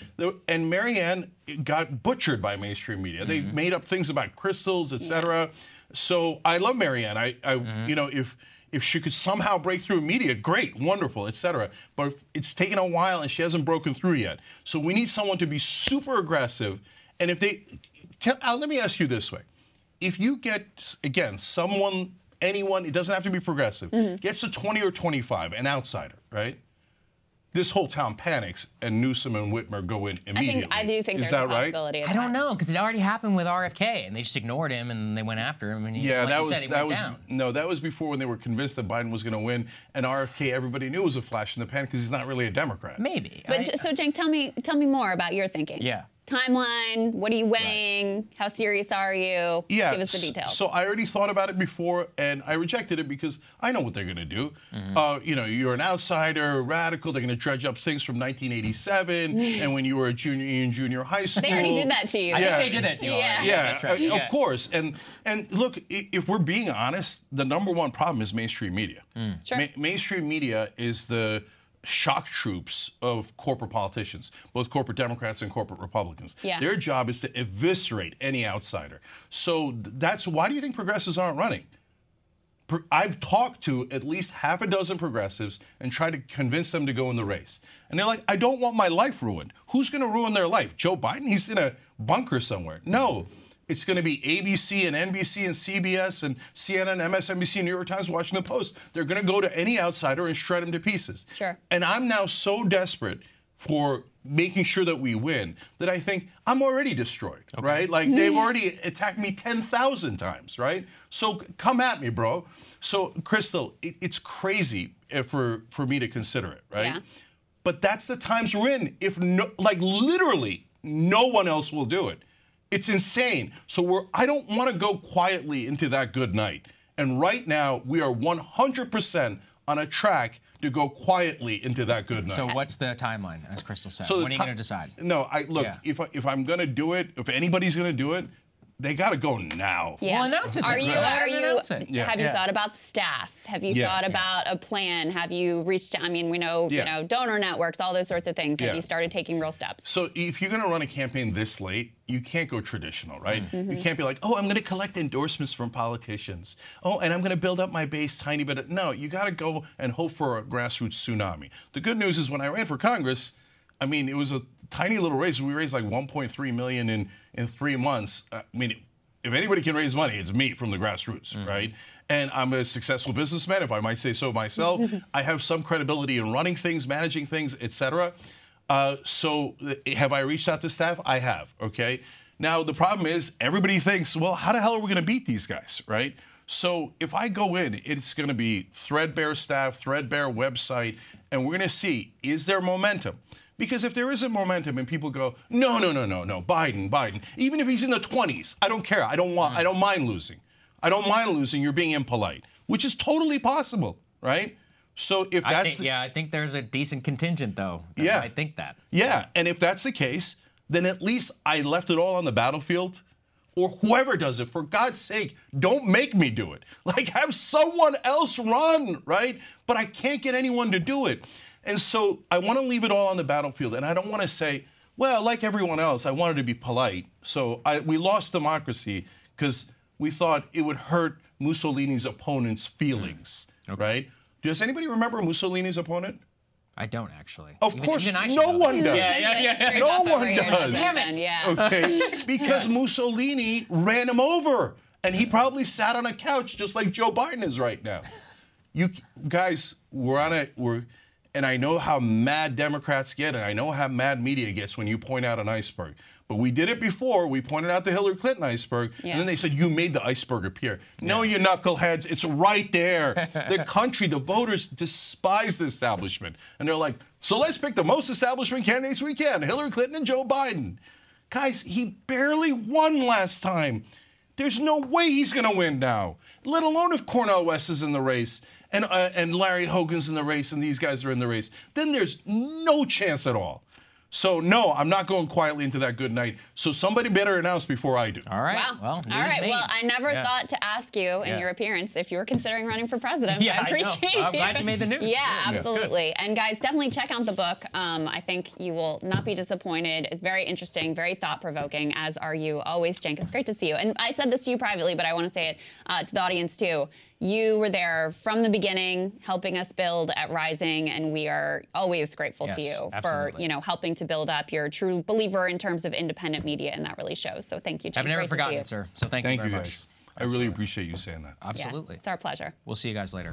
And Marianne got butchered by mainstream media. They Mm-hmm. made up things about crystals, etc. So I love Marianne. I, I Mm-hmm. you know, if if she could somehow break through media, great, wonderful, etc. But it's taken a while, and she hasn't broken through yet. So we need someone to be super aggressive. And if they, tell, uh, let me ask you this way: if you get again someone, anyone, it doesn't have to be progressive, Mm-hmm. gets to 20 or 25, an outsider, right? This whole town panics, and Newsom and Whitmer go in I immediately. think I do think Is there's that a right? possibility. Of I don't know because it already happened with RFK, and they just ignored him, and they went after him. And he, Yeah, like that was said, that was down. no, that was before when they were convinced that Biden was going to win, and RFK everybody knew was a flash in the pan because he's not really a Democrat. Maybe. But I- j- so, Cenk, tell me, tell me more about your thinking. Yeah. Timeline. What are you weighing? How serious are you? Yeah. Give us the details. So I already thought about it before, and I rejected it because I know what they're going to do. Mm-hmm. Uh, you know, you're an outsider, radical. They're going to dredge up things from 1987 and when you were a junior in junior high school. they already did that to you. I Yeah. think they did that to you Yeah. already. Yeah, that's right. uh, Yeah. of course. And and look, if we're being honest, the number one problem is mainstream media. Hmm. Sure. Ma- mainstream media is the shock troops of corporate politicians, both corporate Democrats and corporate Republicans. Yeah. Their job is to eviscerate any outsider. So that's why do you think progressives aren't running? I've talked to at least half a dozen progressives and tried to convince them to go in the race. And they're like, I don't want my life ruined. Who's going to ruin their life? Joe Biden? He's in a bunker somewhere. No. It's going to be ABC and NBC and CBS and CNN, MSNBC, New York Times, Washington Post. They're going to go to any outsider and shred them to pieces. Sure. And I'm now so desperate for making sure that we win that I think I'm already destroyed, right? Like they've already attacked me 10,000 times, right? So come at me, bro. So Krystal, it, it's crazy eh, for for me to consider it, right? Yeah. But that's the times we're in. If no, like literally, no one else will do it. It's insane. So we're. I don't want to go quietly into that good night. And right now, we are 100% on a track to go quietly into that good night. So what's the timeline, as Krystal said? So when are you going to decide? No, I look. Yeah. If I, if I'm gonna do it, if anybody's gonna do it, they got to go now. Yeah. Well, announce it Are then. you? Go ahead Are you? Yeah. Have you Yeah. thought about staff? Have you Yeah. thought Yeah. about a plan? Have you reached? I mean, we know you know donor networks, all those sorts of things. Have Yeah. you started taking real steps? So if you're going to run a campaign this late, you can't go traditional, right? Mm-hmm. You can't be like, oh, I'm going to collect endorsements from politicians. Oh, and I'm going to build up my base tiny bit. No, you got to go and hope for a grassroots tsunami. The good news is when I ran for Congress, I mean, it was a tiny little raise. We raised like 1.3 million in in three months. I mean, if anybody can raise money, it's me from the grassroots, right? And I'm a successful businessman, if I might say so myself. I have some credibility in running things, managing things, etc. Uh, so have I reached out to staff? I have. Okay. Now the problem is everybody thinks, well, how the hell are we going to beat these guys, right? So if I go in, it's going to be threadbare staff, threadbare website, and we're going to see is there momentum. Because if there isn't momentum and people go, no, no, no, no, no, Biden, Biden, even if he's in the 20s, I don't care. I don't want, I don't mind losing. I don't mind losing. You're being impolite, which is totally possible, right? So if I that's think, the- yeah, I think there's a decent contingent though. Yeah. I think that. yeah, and if that's the case, then at least I left it all on the battlefield. Or whoever does it, for God's sake, don't make me do it. Like, have someone else run, right? But I can't get anyone to do it. And so I want to leave it all on the battlefield. And I don't want to say, well, like everyone else, I wanted to be polite. So I, we lost democracy because we thought it would hurt Mussolini's opponent's mm, feelings, right? Does anybody remember Mussolini's opponent? I don't actually. Of Even- course, even I should no one that. does. Yeah, yeah, yeah. yeah. No one does. Damn it. Yeah. Okay, because Mussolini ran him over, and he probably sat on a couch just like Joe Biden is right now. You guys, we're on a we're, and I know how mad Democrats get, and I know how mad media gets when you point out an iceberg. But we did it before. We pointed out the Hillary Clinton iceberg, Yeah. and then they said you made the iceberg appear. No, you knuckleheads, it's right there. the country, the voters despise the establishment, and they're like, so let's pick the most establishment candidates we can: Hillary Clinton and Joe Biden. Guys, he barely won last time. There's no way he's going to win now, let alone if Cornel West is in the race and, uh, and Larry Hogan's in the race and these guys are in the race. Then there's no chance at all. So, no, I'm not going quietly into that good night. So, somebody better announce before I do. All right. Wow. Well, All news right. made. Well, I never Yeah. thought to ask you in Yeah. your appearance if you were considering running for president. Yeah, I I know. appreciate I'm glad you made the news. Yeah, Yeah. absolutely. And guys, definitely check out the book. Um, I think you will not be disappointed. It's very interesting, very thought provoking, as are you always, Cenk. It's great to see you. And I said this to you privately, but I want to say it uh, to the audience too. You were there from the beginning, helping us build at Rising, and we are always grateful to Yes, you for you know helping to build up. You're a true believer in terms of independent media, and that really shows. So thank you, Cenk. I've never Great forgotten it, sir. So thank, Thank you you very guys. I really appreciate you saying that. Absolutely. Yeah, it's our pleasure. We'll see you guys later.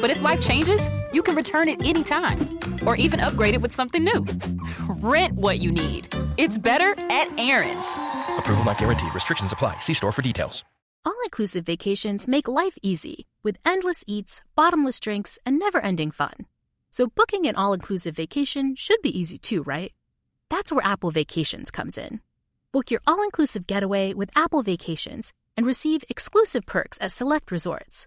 But if life changes, you can return it anytime or even upgrade it with something new. Rent what you need. It's better at Aaron's. Approval not guaranteed. Restrictions apply. See store for details. All inclusive vacations make life easy with endless eats, bottomless drinks, and never ending fun. So, booking an all inclusive vacation should be easy too, right? That's where Apple Vacations comes in. Book your all inclusive getaway with Apple Vacations and receive exclusive perks at select resorts.